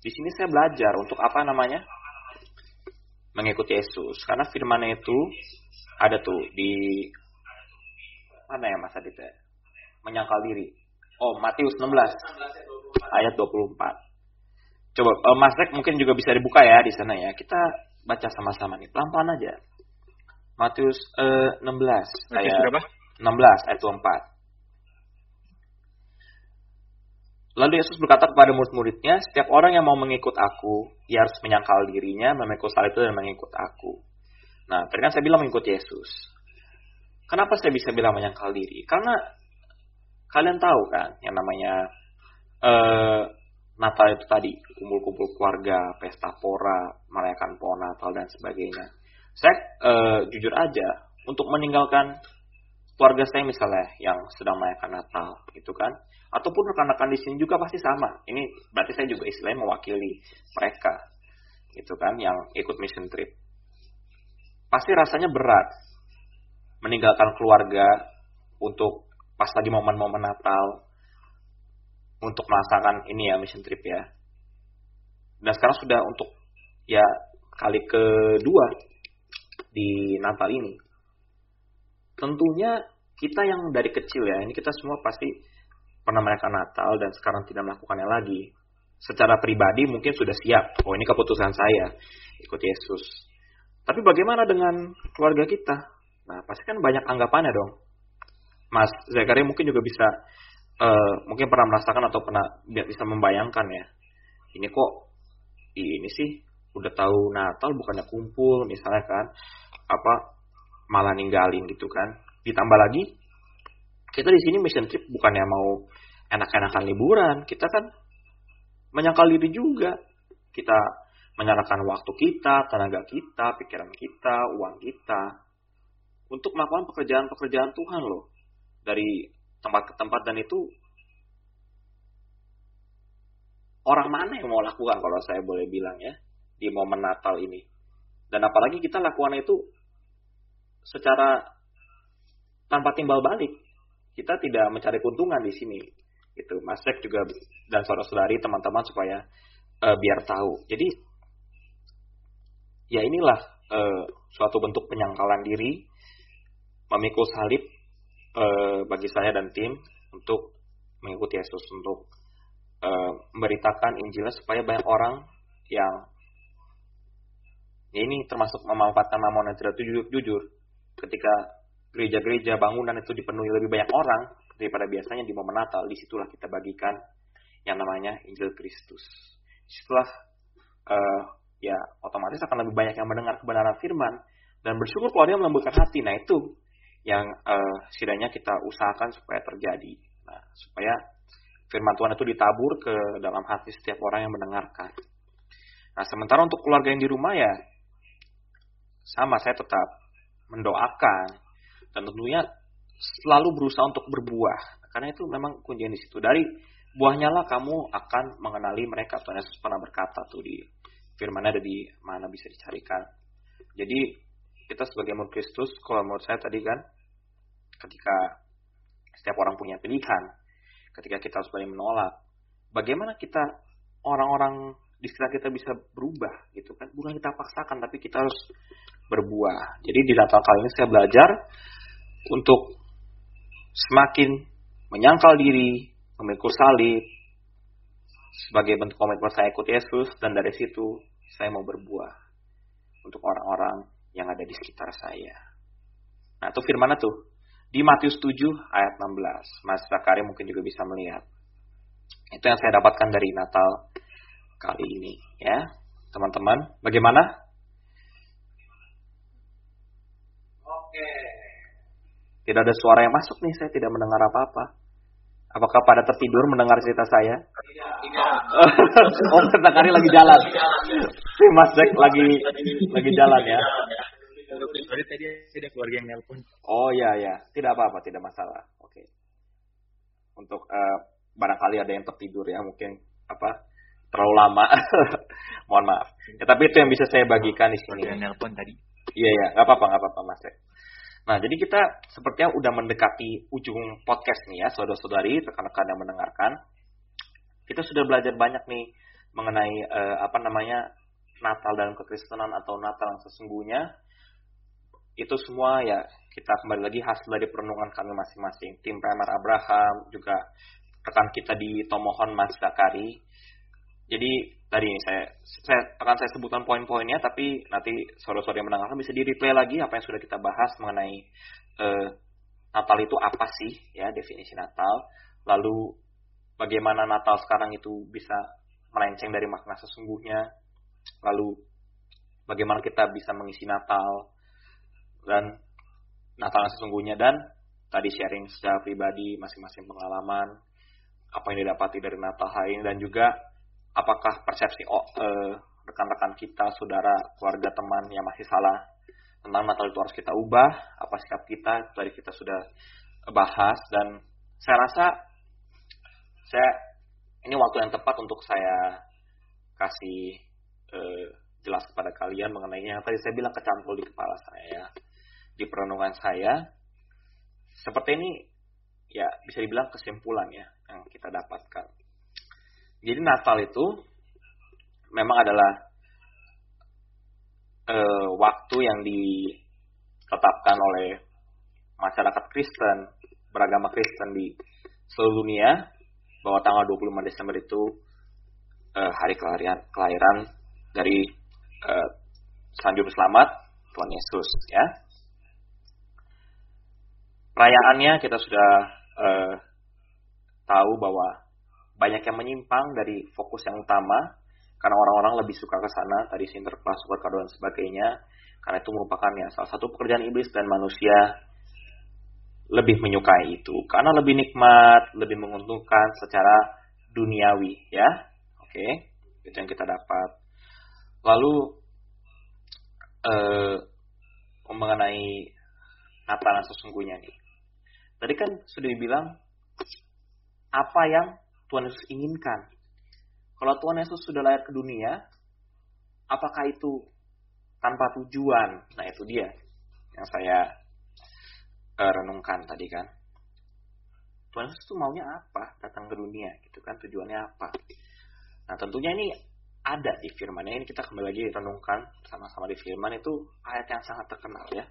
di sini saya belajar untuk apa namanya? Mengikuti Yesus. Karena firmannya itu ada tuh di mana ya Mas Adit ya? menyangkal diri. Oh, Matius 16 ayat 24. Coba uh, Mas Rek mungkin juga bisa dibuka ya di sana ya. Kita baca sama-sama nih, pelan-pelan aja. Matius uh, 16 ayat berapa? 16 ayat 24. Lalu Yesus berkata kepada murid-muridnya, setiap orang yang mau mengikut aku, ia harus menyangkal dirinya, memikul salib itu dan mengikut aku. Nah, tadi kan saya bilang mengikut Yesus. Kenapa saya bisa bilang menyangkal diri? Karena Kalian tahu kan yang namanya uh, Natal itu tadi kumpul-kumpul keluarga, pesta pora, merayakan pohon Natal dan sebagainya. Saya uh, jujur aja untuk meninggalkan keluarga saya misalnya yang sedang merayakan Natal, itu kan, ataupun rekan-rekan di sini juga pasti sama. Ini berarti saya juga istilahnya mewakili mereka, itu kan, yang ikut mission trip. Pasti rasanya berat meninggalkan keluarga untuk pas lagi momen-momen Natal untuk merasakan ini ya mission trip ya. Dan sekarang sudah untuk ya kali kedua di Natal ini. Tentunya kita yang dari kecil ya, ini kita semua pasti pernah merayakan Natal dan sekarang tidak melakukannya lagi. Secara pribadi mungkin sudah siap. Oh ini keputusan saya ikut Yesus. Tapi bagaimana dengan keluarga kita? Nah pasti kan banyak anggapannya dong. Mas Zakaria mungkin juga bisa uh, mungkin pernah merasakan atau pernah bisa membayangkan ya. Ini kok ini sih udah tahu Natal bukannya kumpul misalnya kan apa malah ninggalin gitu kan. Ditambah lagi kita di sini mission trip bukannya mau enak-enakan liburan, kita kan menyangkal diri juga. Kita menyerahkan waktu kita, tenaga kita, pikiran kita, uang kita untuk melakukan pekerjaan-pekerjaan Tuhan loh dari tempat ke tempat dan itu orang mana yang mau lakukan kalau saya boleh bilang ya di momen Natal ini. Dan apalagi kita lakukan itu secara tanpa timbal balik. Kita tidak mencari keuntungan di sini. Itu Mas Jack juga dan saudara-saudari teman-teman supaya uh, biar tahu. Jadi ya inilah uh, suatu bentuk penyangkalan diri memikul salib uh, bagi saya dan tim untuk mengikuti Yesus untuk uh, memberitakan Injilnya supaya banyak orang yang ya ini termasuk memanfaatkan mamon yang tidak jujur, jujur. Ketika gereja-gereja bangunan itu dipenuhi lebih banyak orang daripada biasanya di momen Natal di situlah kita bagikan yang namanya Injil Kristus. Di situlah uh, ya otomatis akan lebih banyak yang mendengar kebenaran firman dan bersyukur kalau dia melembutkan hati. Nah itu yang uh, setidaknya kita usahakan supaya terjadi. Nah, supaya firman Tuhan itu ditabur ke dalam hati setiap orang yang mendengarkan. Nah, sementara untuk keluarga yang di rumah ya sama saya tetap mendoakan dan tentunya selalu berusaha untuk berbuah. Karena itu memang kuncinya di situ. Dari buahnya lah kamu akan mengenali mereka. Tuhan Yesus pernah berkata tuh di firman ada di mana bisa dicarikan. Jadi kita sebagai murid Kristus, kalau menurut saya tadi kan, ketika setiap orang punya pilihan, ketika kita harus berani menolak, bagaimana kita orang-orang di sekitar kita bisa berubah gitu kan? Bukan kita paksakan, tapi kita harus berbuah. Jadi di Natal kali ini saya belajar untuk semakin menyangkal diri, memikul salib, sebagai bentuk komitmen saya ikut Yesus, dan dari situ saya mau berbuah untuk orang-orang yang ada di sekitar saya. Nah, itu firman tuh. Di Matius 7 ayat 16. Mas Zakari mungkin juga bisa melihat. Itu yang saya dapatkan dari Natal kali ini. ya Teman-teman, bagaimana? Oke. Tidak ada suara yang masuk nih, saya tidak mendengar apa-apa. Apakah pada tertidur mendengar cerita saya? Tidak. [LAUGHS] oh, Zakari lagi jalan. [LAUGHS] Mas Jack lagi lagi jalan ya. Sorry tadi ada keluarga yang nelpon. Oh ya ya, tidak apa-apa, tidak masalah. Oke. Untuk eh, barangkali ada yang tertidur ya, mungkin apa terlalu lama. [LAUGHS] Mohon maaf. Ya, tapi itu yang bisa saya bagikan di sini. Nelpon tadi. Iya ya, nggak apa-apa, nggak apa-apa Mas Jack. Nah, jadi kita sepertinya udah mendekati ujung podcast nih ya, saudara-saudari, rekan-rekan yang mendengarkan. Kita sudah belajar banyak nih mengenai eh, apa namanya Natal dalam kekristenan atau Natal yang sesungguhnya. Itu semua ya kita kembali lagi hasil dari perenungan kami masing-masing. Tim Primer Abraham, juga rekan kita di Tomohon Mas Zakari. Jadi tadi ini saya, saya akan saya sebutkan poin-poinnya, tapi nanti saudara-saudara yang mendengarkan bisa di replay lagi apa yang sudah kita bahas mengenai eh, Natal itu apa sih ya definisi Natal, lalu bagaimana Natal sekarang itu bisa melenceng dari makna sesungguhnya, lalu bagaimana kita bisa mengisi Natal dan Natal sesungguhnya. Dan tadi sharing secara pribadi masing-masing pengalaman apa yang didapati dari Natal hari ini. Dan juga apakah persepsi oh, eh, rekan-rekan kita, saudara, keluarga, teman yang masih salah tentang Natal itu harus kita ubah, apa sikap kita, tadi kita sudah bahas. Dan saya rasa saya ini waktu yang tepat untuk saya kasih eh, jelas kepada kalian mengenainya yang tadi saya bilang kecantol di kepala saya di perenungan saya. Seperti ini ya bisa dibilang kesimpulan ya yang kita dapatkan. Jadi Natal itu memang adalah uh, waktu yang ditetapkan oleh masyarakat Kristen, beragama Kristen di seluruh dunia bahwa tanggal 25 Desember itu uh, hari kelahiran kelahiran dari uh, Sang Juru Selamat Tuhan Yesus ya. Perayaannya kita sudah uh, tahu bahwa banyak yang menyimpang dari fokus yang utama karena orang-orang lebih suka ke sana tadi sinterklas super kado dan sebagainya. Karena itu merupakan ya salah satu pekerjaan iblis dan manusia lebih menyukai itu. Karena lebih nikmat lebih menguntungkan secara duniawi ya. Oke itu yang kita dapat lalu eh, mengenai Natal sesungguhnya nih tadi kan sudah dibilang apa yang Tuhan Yesus inginkan. Kalau Tuhan Yesus sudah lahir ke dunia, apakah itu tanpa tujuan? Nah itu dia yang saya uh, renungkan tadi kan. Tuhan Yesus itu maunya apa? Datang ke dunia gitu kan tujuannya apa? Nah tentunya ini ada di firman ini kita kembali lagi renungkan sama-sama di firman itu ayat yang sangat terkenal ya.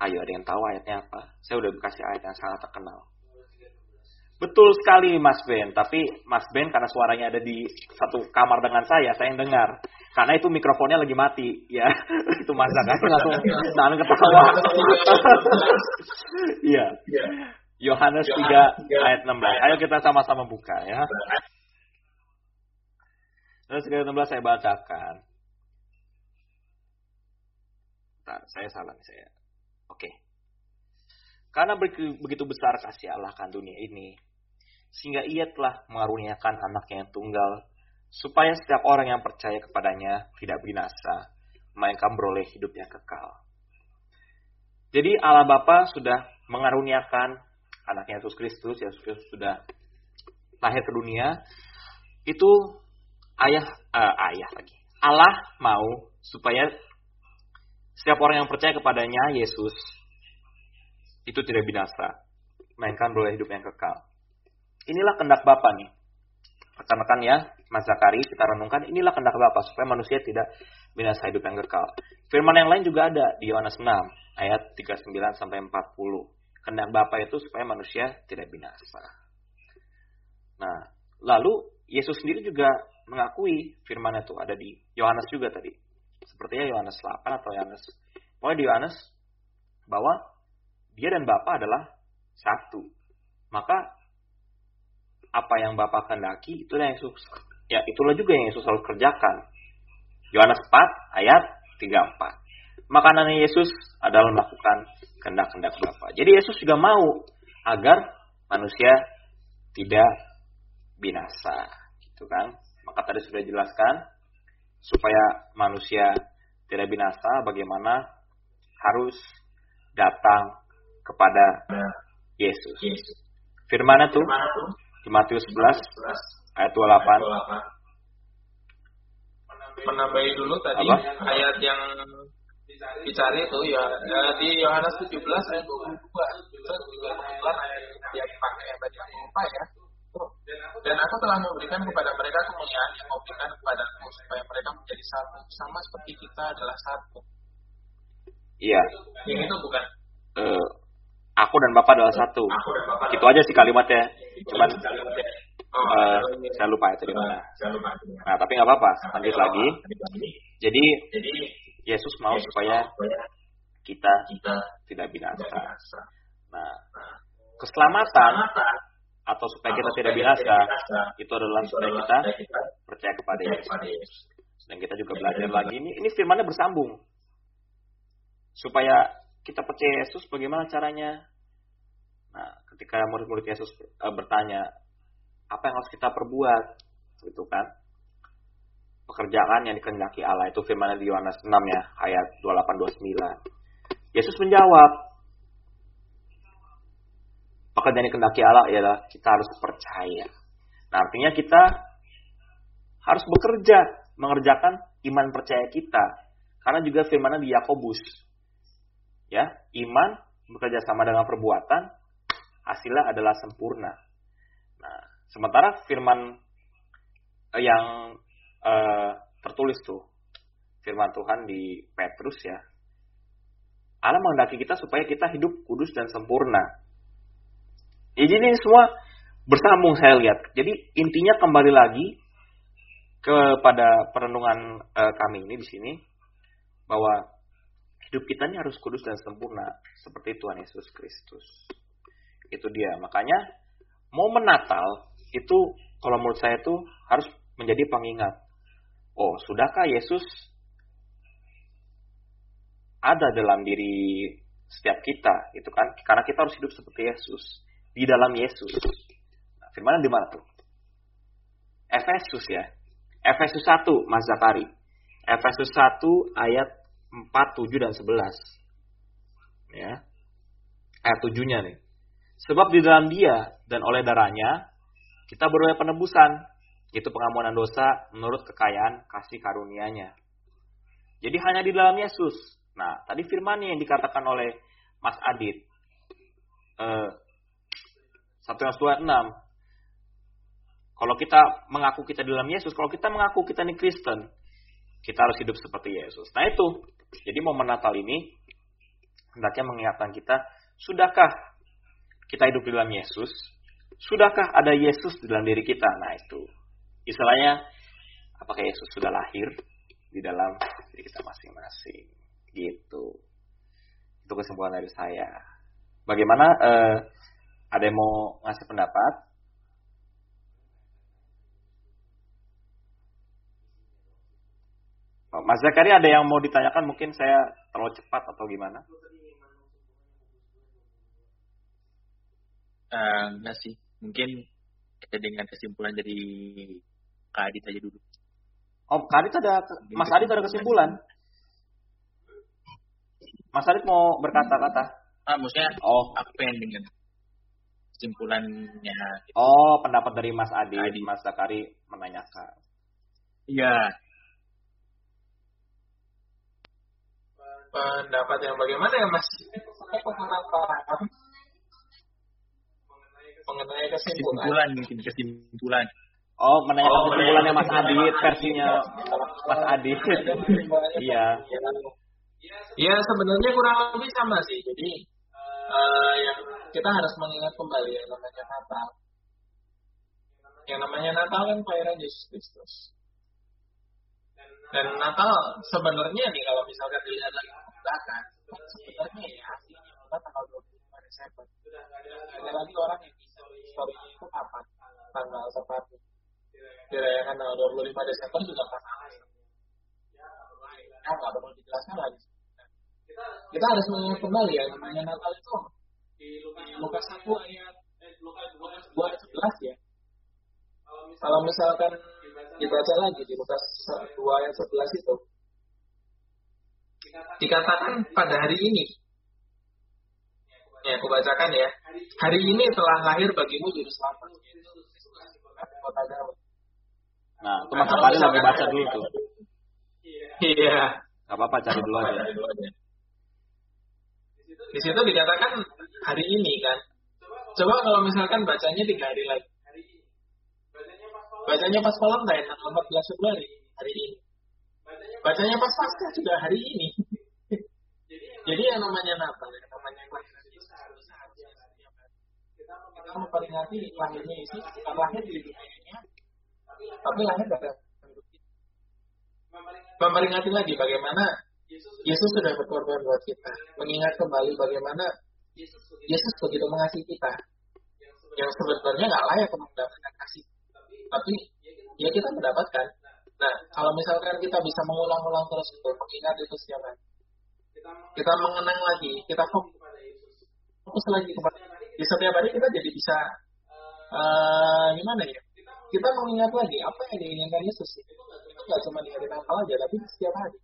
Ayo ada yang tahu ayatnya apa? Saya udah kasih ayat yang sangat terkenal. Betul sekali Mas Ben, tapi Mas Ben karena suaranya ada di satu kamar dengan saya, saya yang dengar. Karena itu mikrofonnya lagi mati, ya. [LAUGHS] itu Mas kan langsung nahan ketawa. [LAUGHS] Iya. Yohanes 3 ayat 16. Ayo kita sama-sama buka ya. 3 ayat 16 saya bacakan. Bentar, saya salah saya. Oke. Karena begitu besar kasih Allah kan dunia ini, sehingga ia telah mengaruniakan anaknya yang tunggal, supaya setiap orang yang percaya kepadanya tidak binasa, melainkan beroleh hidup yang kekal. Jadi Allah Bapa sudah mengaruniakan anaknya Yesus Kristus, Yesus Kristus sudah lahir ke dunia, itu ayah uh, ayah lagi. Allah mau supaya setiap orang yang percaya kepadanya Yesus itu tidak binasa, melainkan beroleh hidup yang kekal. Inilah kendak Bapa nih. Rekan-rekan ya, Mas Zakari, kita renungkan, inilah kendak Bapa supaya manusia tidak binasa hidup yang kekal. Firman yang lain juga ada di Yohanes 6 ayat 39 sampai 40. Kendak Bapa itu supaya manusia tidak binasa. Nah, lalu Yesus sendiri juga mengakui firman itu ada di Yohanes juga tadi. Sepertinya Yohanes 8 atau Yohanes pokoknya di Yohanes bahwa dia dan Bapa adalah satu. Maka apa yang Bapa kehendaki itulah yang Yesus ya itulah juga yang Yesus harus kerjakan. Yohanes 4 ayat 34. Makanan Yesus adalah melakukan kehendak-kehendak Bapa. Jadi Yesus juga mau agar manusia tidak binasa, gitu kan? Maka tadi sudah jelaskan supaya manusia tidak binasa bagaimana harus datang kepada Yesus. Firman itu di Matius 11 ayat 28. Menambahi dulu tadi Apa? ayat yang dicari itu ya, ya di Yohanes 17 ayat 22 itu juga kebetulan ayat yang dipakai yang tadi aku lupa ya dan aku telah memberikan kepada mereka kemuliaan yang kau berikan kepadaku supaya mereka menjadi satu sama seperti kita adalah satu Iya, yang itu bukan eh, aku dan Bapak adalah satu. aku dan bapak Itu aja sih kalimatnya. Cuman oh, eh, saya lupa itu di mana. jangan lupa Nah, tapi nggak apa-apa. Lanjut lagi. Jadi jadi Yesus mau supaya kita kita tidak binasa. binasa Nah, keselamatan atau supaya kita tidak binasa itu adalah supaya kita percaya kepada Yesus. Dan kita juga belajar lagi ini ini firmannya bersambung. Supaya kita percaya Yesus bagaimana caranya? Nah, ketika murid-murid Yesus eh, bertanya, apa yang harus kita perbuat? Gitu kan? Pekerjaan yang dikehendaki Allah itu firmannya di Yohanes 6 ya, ayat 28 29. Yesus menjawab, pekerjaan yang dikehendaki Allah ialah kita harus percaya. Nah, artinya kita harus bekerja mengerjakan iman percaya kita. Karena juga firmannya di Yakobus. Ya, iman bekerja sama dengan perbuatan, hasilnya adalah sempurna. Nah, sementara firman eh, yang eh, tertulis tuh, firman Tuhan di Petrus ya, Allah menghendaki kita supaya kita hidup kudus dan sempurna. Ya, jadi ini semua bersambung saya lihat. Jadi intinya kembali lagi kepada perenungan eh, kami ini di sini bahwa hidup kita ini harus kudus dan sempurna seperti Tuhan Yesus Kristus. Itu dia. Makanya momen Natal itu kalau menurut saya itu harus menjadi pengingat. Oh, sudahkah Yesus ada dalam diri setiap kita, itu kan? Karena kita harus hidup seperti Yesus di dalam Yesus. Nah, firman di mana tuh? Efesus ya. Efesus 1, Mas Zakari. Efesus 1 ayat 4, 7 dan 11. Ya. Ayat 7-nya nih. Sebab di dalam dia dan oleh darahnya kita beroleh penebusan. Itu pengampunan dosa menurut kekayaan kasih karunia-Nya. Jadi hanya di dalam Yesus. Nah, tadi firmannya yang dikatakan oleh Mas Adit. Eh, 1 Yohanes 2 6. Kalau kita mengaku kita di dalam Yesus, kalau kita mengaku kita ini Kristen, kita harus hidup seperti Yesus. Nah itu, jadi momen Natal ini hendaknya mengingatkan kita, sudahkah kita hidup di dalam Yesus? Sudahkah ada Yesus di dalam diri kita? Nah itu, istilahnya, apakah Yesus sudah lahir di dalam diri kita masing-masing? Gitu. Itu kesimpulan dari saya. Bagaimana? Eh, ada yang mau ngasih pendapat? Oh, Mas Zakari ada yang mau ditanyakan mungkin saya terlalu cepat atau gimana? Enggak sih. Mungkin kita dengan kesimpulan dari Kak Adit aja dulu. Oh, Kak Adit ada, Mas Adit ada kesimpulan. Mas Adit mau berkata-kata. Ah, maksudnya Oh, apa yang dengan kesimpulannya? gitu. oh pendapat dari Mas Adit, Adit. Mas Zakari menanyakan. Iya. pendapat yang bagaimana ya mas? Pendapat mengenai kesimpulan. Kesimpulan mungkin kesimpulan. Oh, menanyakan Oh, kesimpulannya Mas Adit, versinya Mas Adit. [LAUGHS] Iya. Ya sebenarnya kurang lebih sama sih. Jadi eh, yang kita harus mengingat kembali yang namanya Natal. Yang namanya Natal kan kelahiran Yesus Kristus. Dan Natal sebenarnya nih kalau misalkan dilihat lagi belakang, sebenarnya ya aslinya adalah tanggal 25 Desember. Ada lagi orang yang historinya itu kapan tanggal tepatnya. Dirayakan tanggal 25 Desember juga pas Ya nggak perlu dijelaskan lagi. Kita harus mengingat kembali yang namanya Natal itu di Lukas 1 ayat eh, Lukas 2 ayat 11 ya. Kalau misalkan dibaca lagi. di Lukas 2 ayat 11 itu. Dikatakan pada hari ini. Ya aku bacakan ya. Hari ini. Telah lahir bagimu juru selamat kota Daud Nah, itu Mas Apari lagi baca dulu tuh. iya. Gak apa-apa cari dulu aja. di situ dikatakan hari ini kan? Coba kalau misalkan bacanya tiga hari lagi. Bacanya pas Valentine tanggal 14 Februari hari ini. Bacanya pas Pasca juga hari ini. [LAUGHS] Jadi yang namanya Natal yang namanya kita memperingati lahirnya Yesus bukan lahir di dunia ini tapi lahir dari memperingati lagi bagaimana Yesus sudah berkorban buat kita. Mengingat kembali bagaimana Yesus begitu mengasihi kita yang sebenarnya nggak layak untuk mendapatkan kasih. Tapi ya kita mendapatkan. Nah. Kalau misalkan kita bisa mengulang-ulang terus itu mengingat itu setiap hari kita mengenang lagi kita fokus lagi kepada di setiap hari kita jadi bisa eh gimana ya? kita mengingat lagi apa yang diinginkan Yesus. Itu nggak cuma di hari Natal aja tapi di setiap hari.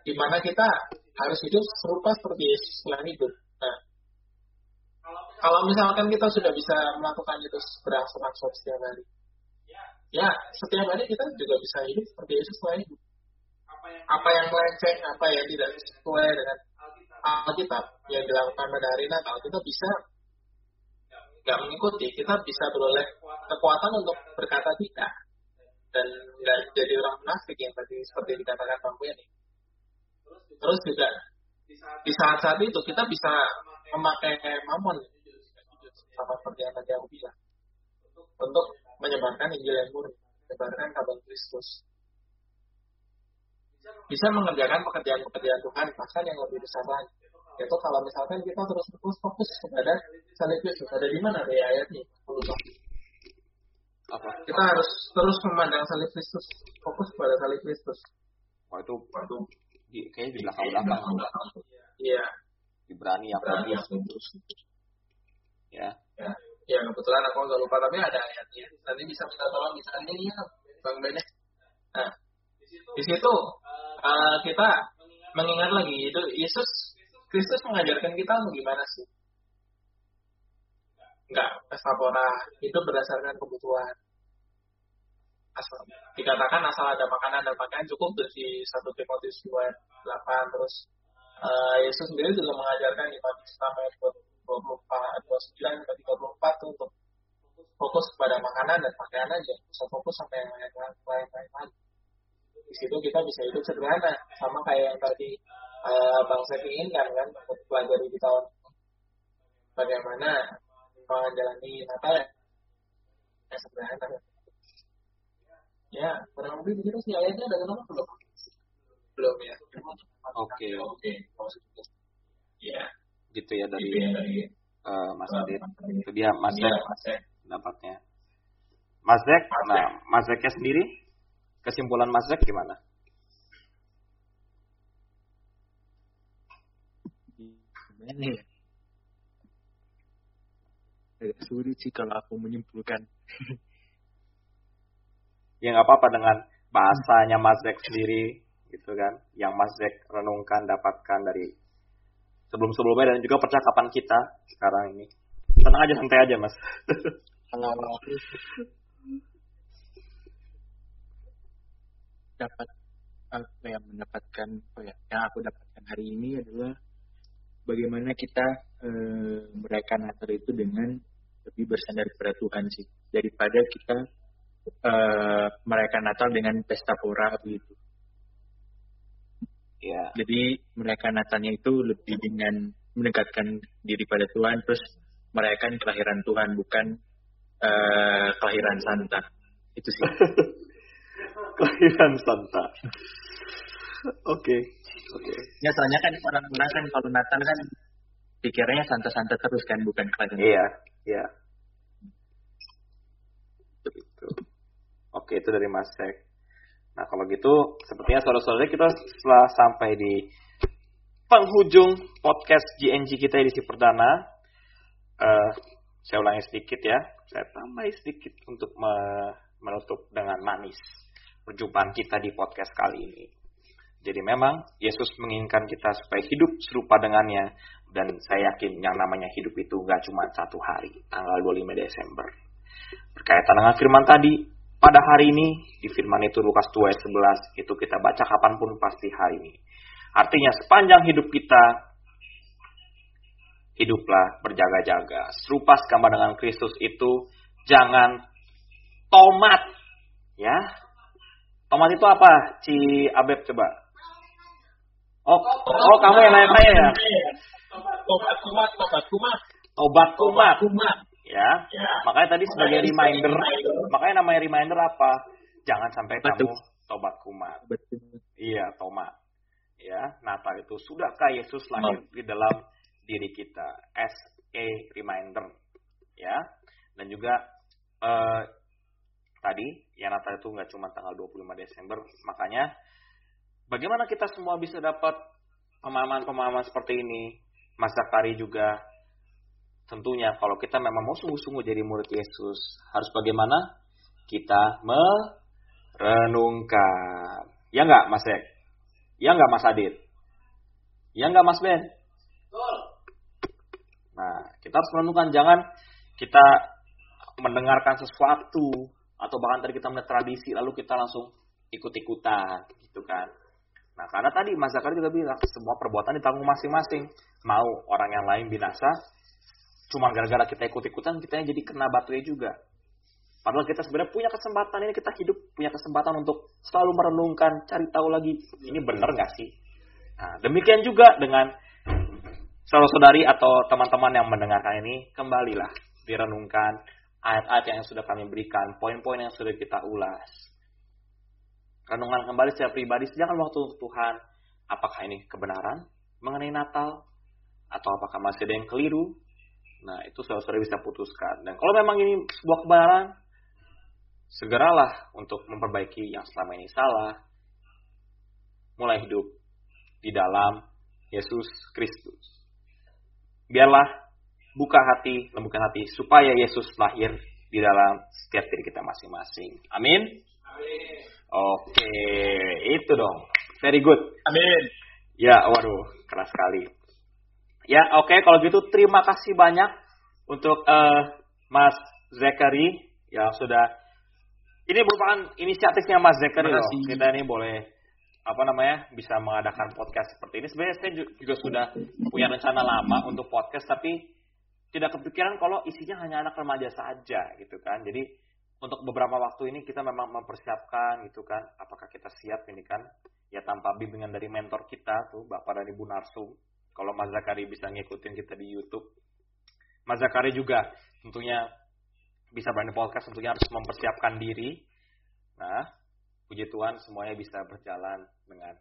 Di mana kita harus hidup serupa seperti Yesus setelah hidup nah kalau misalkan kita sudah bisa melakukan itu berangsur-angsur setiap hari, ya. Setiap hari kita juga bisa hidup seperti Yesus hidup. Apa yang melenceng, apa yang tidak sesuai dengan Alkitab. Yang dilakukan pada hari Natal, kita bisa nggak mengikuti, kita bisa beroleh kekuatan. untuk berkata tidak. Dan nggak jadi orang munafik yang tadi seperti dikatakan Bang ini. Terus juga di saat-saat itu kita bisa memakai mamon sama seperti yang tadi aku bilang untuk menyebarkan Injil yang murni, menyebarkan kabar Kristus. Bisa mengerjakan pekerjaan-pekerjaan Tuhan bahkan yang lebih besar lagi. Yaitu kalau misalkan kita terus terus fokus kepada salib Kristus, ada di mana deh ayatnya? Apa? Kita harus terus memandang salib Kristus, fokus kepada salib Kristus. Oh itu di, kayaknya di belakang belakang. Iya. Yang Berarti bagus. yang terus. Ya. Ya, ya kebetulan aku agak lupa tapi ada ayatnya. Nanti bisa minta tolong misalnya ini ya, Bang Bene. Nah, di situ uh, kita mengingat lagi itu Yesus Kristus mengajarkan kita mau gimana sih? Enggak, pesta itu berdasarkan kebutuhan. Asal, dikatakan asal ada makanan dan pakaian cukup dari 1 Timotius 2 ayat 8 terus uh, Yesus sendiri juga mengajarkan di Matius 6 ayat 24, 29 sampai 34 tuh untuk fokus kepada makanan dan pakaian aja, bisa fokus sampai yang lain-lain lagi. Di situ kita bisa hidup sederhana, sama kayak yang tadi uh, Bang Seth inginkan kan, untuk pelajari di tahun. Bagaimana menjalani Natal ya sederhana. Ya, kurang lebih begitu sih ayatnya ada kenapa belum? Belum ya. Oke. Oke. Ya. Gitu ya dari Iya, dari eh, Mas Adit. Itu dia Mas Iya, Zek Mas pendapatnya. Mas nah Mas Zeknya sendiri kesimpulan Mas Zek gimana? Gimana ya? Agak sulit sih kalau aku menyimpulkan. [LAUGHS] Ya nggak apa-apa dengan bahasanya Mas Zek sendiri gitu kan, yang Mas Zek renungkan dapatkan dari sebelum-sebelumnya dan juga percakapan kita sekarang ini. Tenang aja, santai aja Mas. Dapat apa yang mendapatkan apa ya yang aku dapatkan hari ini adalah bagaimana kita eh, merayakan Natal itu dengan lebih bersandar kepada Tuhan sih daripada kita eh, merayakan Natal dengan pesta pora begitu. ya, Jadi merayakan Natalnya itu lebih dengan mendekatkan diri pada Tuhan terus merayakan kelahiran Tuhan bukan eh, kelahiran Santa. Itu sih. [LAUGHS] kelahiran Santa. Oke, oke. Ya soalnya kan orang-orang kan kalau Natal kan pikirnya Santa-Santa terus kan bukan kelahiran. Iya, iya. Oke, itu dari Mas Sek. Nah, kalau gitu, sepertinya saudara-saudara kita setelah sampai di penghujung podcast GNG kita edisi perdana, eh, saya ulangi sedikit ya, saya tambah sedikit untuk me- menutup dengan manis perjumpaan kita di podcast kali ini. Jadi memang Yesus menginginkan kita supaya hidup serupa dengannya dan saya yakin yang namanya hidup itu nggak cuma satu hari, tanggal 25 Desember. Berkaitan dengan firman tadi, pada hari ini di firman itu Lukas 2 ayat 11 itu kita baca kapan pun pasti hari ini. Artinya sepanjang hidup kita hiduplah berjaga-jaga. Serupa sama dengan Kristus itu jangan tomat ya. Tomat itu apa? Ci Abeb coba. Oh, oh kamu yang nanya-nanya ya? Tobat kumat, tobat kumat, Tobat kumat. Ya. Ya. Makanya tadi sebagai reminder, makanya namanya reminder apa? Jangan sampai Betul. kamu tobat kumat. Betul. Iya, tomat. Ya, Natal itu sudahkah Yesus lahir di dalam diri kita? As a reminder. Ya. Dan juga eh, tadi ya Natal itu nggak cuma tanggal 25 Desember, makanya bagaimana kita semua bisa dapat pemahaman-pemahaman seperti ini? Mas Zakari juga tentunya kalau kita memang mau sungguh-sungguh jadi murid Yesus, harus bagaimana? Kita merenungkan. Ya nggak, Mas Ek? Ya nggak, Mas Adit? Ya nggak, Mas Ben? Nah, kita harus merenungkan. Jangan kita mendengarkan sesuatu atau bahkan tadi kita melihat tradisi lalu kita langsung ikut-ikutan gitu kan. Nah, karena tadi Mas Zakari juga bilang semua perbuatan ditanggung masing-masing. Mau orang yang lain binasa, cuma gara-gara kita ikut-ikutan kita jadi kena batunya juga. Padahal kita sebenarnya punya kesempatan ini kita hidup punya kesempatan untuk selalu merenungkan, cari tahu lagi ini benar nggak sih. Nah, demikian juga dengan saudara-saudari atau teman-teman yang mendengarkan ini kembalilah direnungkan ayat-ayat yang sudah kami berikan, poin-poin yang sudah kita ulas. Renungan kembali secara pribadi, jangan waktu Tuhan. Apakah ini kebenaran mengenai Natal? Atau apakah masih ada yang keliru? Nah, itu saudara-saudara bisa putuskan. Dan kalau memang ini sebuah kebenaran, segeralah untuk memperbaiki yang selama ini salah. Mulai hidup di dalam Yesus Kristus. Biarlah buka hati, lembutkan hati, supaya Yesus lahir di dalam setiap diri kita masing-masing. Amin. Oke, itu dong. Very good. Amin. Ya, waduh, keras sekali. Ya, oke, kalau gitu terima kasih banyak untuk eh, Mas Zekari yang sudah ini merupakan inisiatifnya Mas Terima loh. Kita ini boleh apa namanya bisa mengadakan podcast seperti ini. Sebenarnya saya ju- juga sudah punya rencana lama untuk podcast, tapi tidak kepikiran kalau isinya hanya anak remaja saja gitu kan. Jadi untuk beberapa waktu ini kita memang mempersiapkan gitu kan. Apakah kita siap ini kan? Ya tanpa bimbingan dari mentor kita tuh Bapak dan Ibu Narsum. Kalau Mas Zakari bisa ngikutin kita di YouTube. Mas Zakari juga tentunya bisa berani podcast tentunya harus mempersiapkan diri. Nah, puji Tuhan semuanya bisa berjalan dengan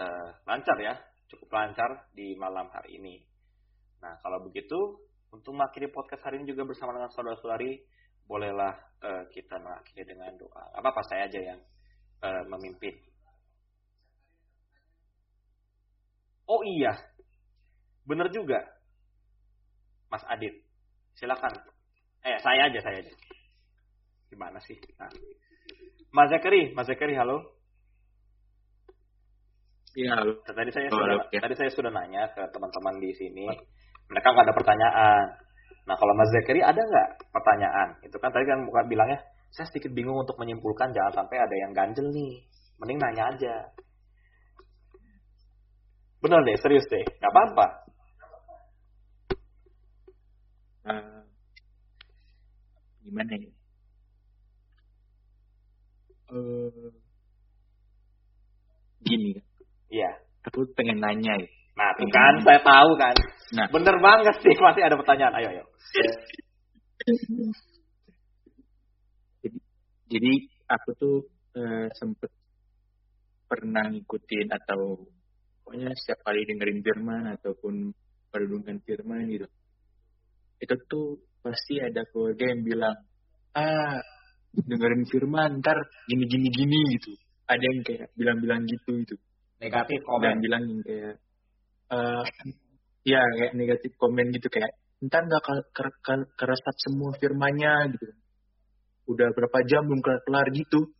eh, lancar ya, cukup lancar di malam hari ini. Nah, kalau begitu untuk mengakhiri podcast hari ini juga bersama dengan saudara-saudari, bolehlah eh, kita mengakhiri dengan doa. Apa apa saya aja yang eh, memimpin. Oh iya, bener juga, Mas Adit. Silakan. Eh, saya aja, saya aja. Gimana sih? Nah. Mas Zakari, Mas Zakari, halo. Iya, halo. Tadi saya Oh, sudah, oke. tadi saya sudah nanya ke teman-teman di sini. Mereka nggak ada pertanyaan. Nah, kalau Mas Zakari ada nggak pertanyaan? Itu kan tadi kan bukan bilangnya, saya sedikit bingung untuk menyimpulkan jangan sampai ada yang ganjel nih. Mending nanya aja. Bener deh, serius deh. Gak apa-apa. Eh, gimana ya? Eh, gini, Iya. aku pengen nanya ya. Nah, tuh kan, saya tahu kan. Nah. Bener banget sih, pasti ada pertanyaan. Ayo, ayo. Jadi, jadi aku tuh eh, sempet pernah ngikutin atau pokoknya setiap kali dengerin firman ataupun perenungan firman gitu itu tuh pasti ada keluarga yang bilang ah dengerin firman ntar gini gini gini gitu. Ada yang kayak bilang-bilang gitu gitu. Negatif dan komen. bilang yang kayak eh ya kayak negatif komen gitu kayak ntar nggak ke- ke- ke- keresap semua firmanya gitu. Udah berapa jam belum kelar kelar gitu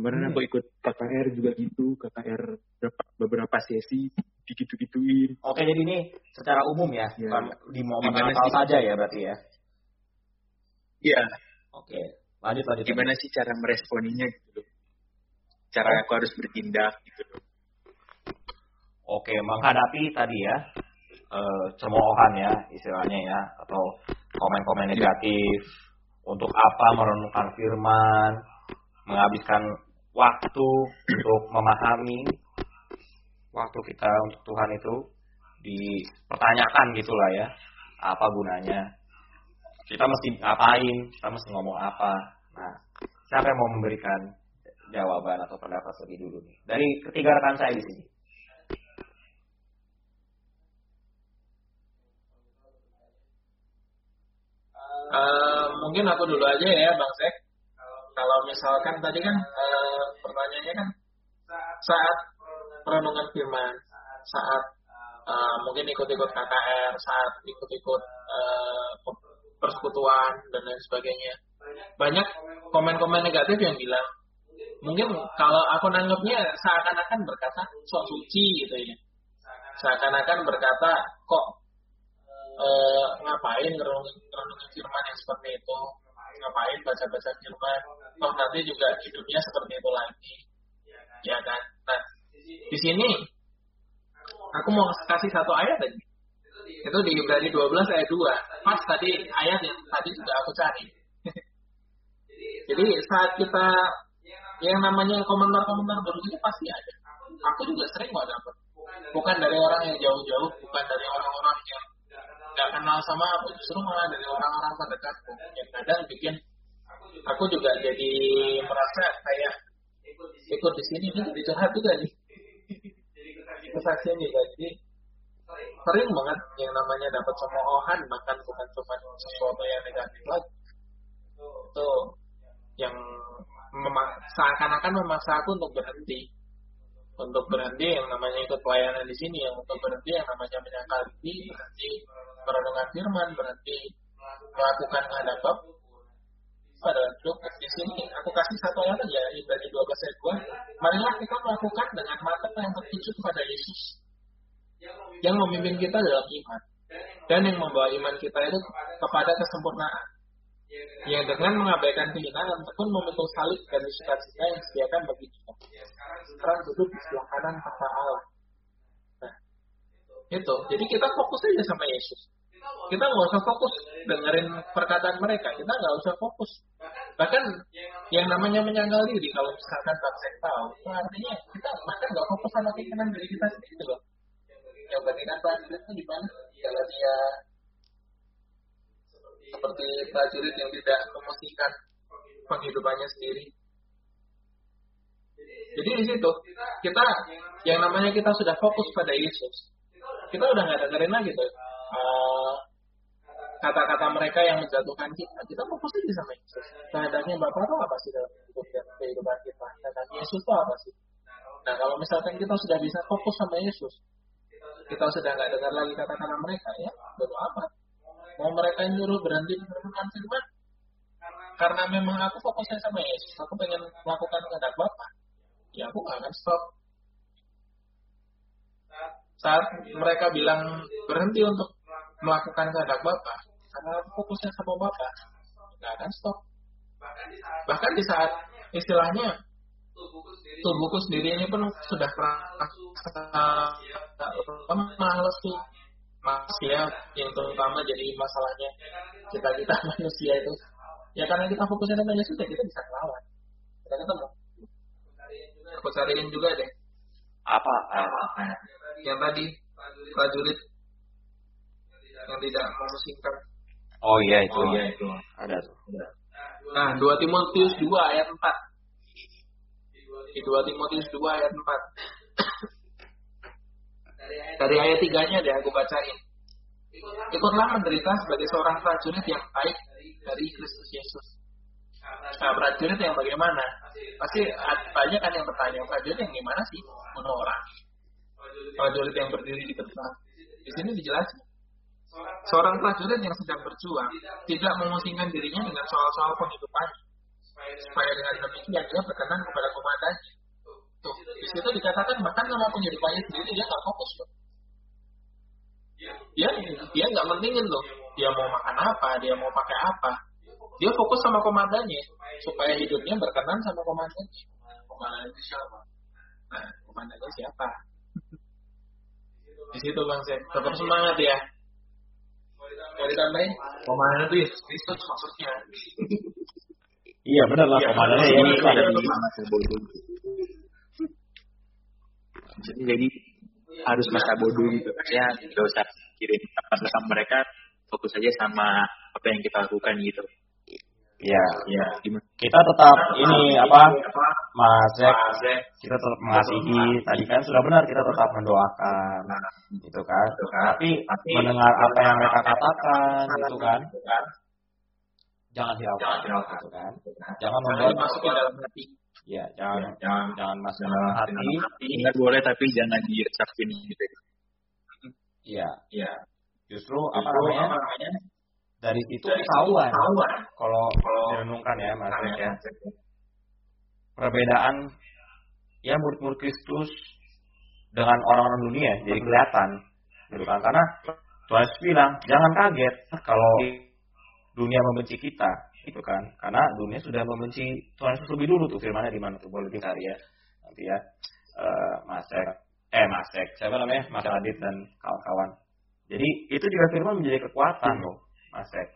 kemarin Hmm. aku ikut KKR juga gitu KKR berapa beberapa sesi digitu gituin Oke, jadi ini secara umum ya, Ya. di momen Natal sih? saja ya berarti ya. Iya Oke, lanjut lanjut. gimana sih cara meresponinya gitu loh cara aku harus bertindak gitu loh Oke, menghadapi tadi ya eh, cemoohan ya istilahnya ya atau komen-komen negatif untuk apa merenungkan firman, menghabiskan waktu untuk memahami waktu kita untuk Tuhan itu dipertanyakan gitulah ya apa gunanya? Kita mesti ngapain? Kita mesti ngomong apa? Nah siapa yang mau memberikan jawaban atau pendapat lebih dulu nih? Dari ketiga rekan saya di sini. Eh, mungkin aku dulu aja ya Bang Zek. Kalau misalkan tadi kan eh, pertanyaannya kan saat perenungan firman, saat eh, mungkin ikut-ikut KKR, saat ikut-ikut eh, persekutuan dan lain sebagainya. Banyak komen-komen negatif yang bilang, mungkin kalau aku nanggapnya seakan-akan berkata sok suci gitu ya. Seakan-akan berkata kok eh, ngapain ngerungi firman yang seperti itu ngapain baca-baca firman toh nanti juga hidupnya seperti itu lagi. Ya kan? Nah di sini aku mau kasih satu ayat aja itu di Ibrani 12 ayat 2 pas tadi ayat yang tadi juga aku cari. [LAUGHS] Jadi saat kita yang namanya komentar-komentar begitu pasti ada. Aku juga sering kok dapet bukan dari orang yang jauh-jauh bukan dari orang-orang yang nggak kenal sama aku justru malah dari orang-orang terdekatku yang kadang bikin aku juga jadi merasa kayak ikut di sini ini jadi curhat juga nih. Kesaksian juga jadi sering banget yang namanya dapat cemoohan bahkan bukan cuma sesuatu yang negatif lagi. Itu yang seakan-akan memaksa aku untuk berhenti untuk berhenti yang namanya ikut pelayanan di sini yang untuk berhenti yang namanya menyangkal diri berhenti merenungkan firman berhenti melakukan hadap pada cukup di sini aku kasih satu ayat aja Ibrani 12 ayat 2 marilah kita melakukan dengan mata yang tertuju kepada Yesus yang memimpin kita dalam iman dan yang membawa iman kita itu kepada kesempurnaan yang dengan mengabaikan kehinaan tekun memikul salib dan sukacita yang disediakan bagi kita. Sekarang duduk di sebelah kanan kata Allah. Nah itu jadi kita fokus aja sama Yesus. Kita nggak usah fokus dengerin perkataan mereka. Kita nggak usah fokus. Bahkan yang namanya menyangkal diri kalau misalkan bangsa tahu itu artinya kita bahkan nggak fokus sama keinginan diri kita sendiri loh. Yang bandingkan prajurit itu di mana? Kalau dia seperti prajurit yang tidak memusingkan penghidupannya sendiri. Jadi di situ kita yang namanya kita sudah fokus pada Yesus kita udah nggak dengerin lagi tuh uh, kata-kata mereka yang menjatuhkan kita. Kita fokus aja sama Yesus. Kehendaknya Bapak itu apa sih dalam hidup dan kehidupan kita? Kehendak Yesus itu apa sih? Nah kalau misalkan kita sudah bisa fokus sama Yesus kita sudah nggak dengar lagi kata-kata mereka ya bodo apa mau mereka nyuruh berhenti merenungkan firman karena memang aku fokusnya sama Yesus aku pengen melakukan kehendak Bapak ya aku nggak akan stop. Saat mereka bilang berhenti untuk melakukan kehendak Bapak karena aku fokusnya sama Bapak nggak akan stop. Bahkan di saat istilahnya tubuhku sendiri ini pun sudah kerasa males tuh manusia yang terutama jadi masalahnya kita kita [LAUGHS] manusia itu. Ya karena kita fokusnya sama Yesus ya kita bisa melawan. Kita ketemu. Aku cariin juga deh. Apa? Apa yang tadi prajurit. Yang tidak memusingkan oh iya itu. Oh iya itu. Ada tuh. Nah 2 Timotius 2 ayat 4 Di 2 Timotius 2 ayat 4. Dari ayat 3-nya deh aku bacain. Ikutlah menderita sebagai seorang prajurit yang baik dari Kristus Yesus. Nah, prajurit yang bagaimana? Pasti banyak kan yang bertanya, prajurit yang gimana sih? Bunuh orang. Prajurit yang berdiri di depan. Di sini dijelaskan. Seorang prajurit yang sedang berjuang tidak memusingkan dirinya dengan soal-soal penghidupan supaya dengan demikian dia berkenan kepada komandannya. Tuh, di situ dikatakan bahkan sama penghidupannya sendiri dia nggak fokus loh. Dia dia nggak mentingin loh. Dia mau makan apa, dia mau pakai apa. Dia fokus sama komandannya supaya hidupnya berkenan sama komandannya. Komandannya siapa? Nah, komandannya siapa? [LAUGHS] Di situ bang Sen, tetap semangat ya. Mau ditambahin? Komandan itu Yesus Kristus maksudnya. Iya benar lah Iya, komandannya ini ada di masa bodoh. Jadi, jadi harus masa bodoh gitu. Maksudnya nggak usah kirim pesan mereka, fokus aja sama apa yang kita lakukan gitu. Ya, gimana? Kita tetap ini apa Mas kita tetap mengasihi. Tadi kan sudah benar kita tetap mendoakan, gitu kan. Tapi mendengar apa yang mereka katakan, gitu kan. Jangan hiraukan, gitu kan. Jangan Jangan membuat dimasukin dalam hati. ya jangan jangan jangan masuk dalam hati. Ingat boleh tapi jangan diresapin gitu. Iya. Iya. Justru apa namanya? Dari situ ketahuan. Kalau direnungkan ya Mas Zek ya. Perbedaan ya murid-murid Kristus dengan orang-orang dunia jadi kelihatan gitu kan karena Tuhan bilang jangan kaget kalau dunia membenci kita gitu kan. Karena dunia sudah membenci Tuhan Yesus lebih dulu tuh firmannya di mana tuh? Boleh dicari ya nanti ya. Eh Mas Ek eh Mas Ek siapa namanya? Mas Adit dan kawan-kawan. Jadi itu juga firman menjadi kekuatan loh Mas Ek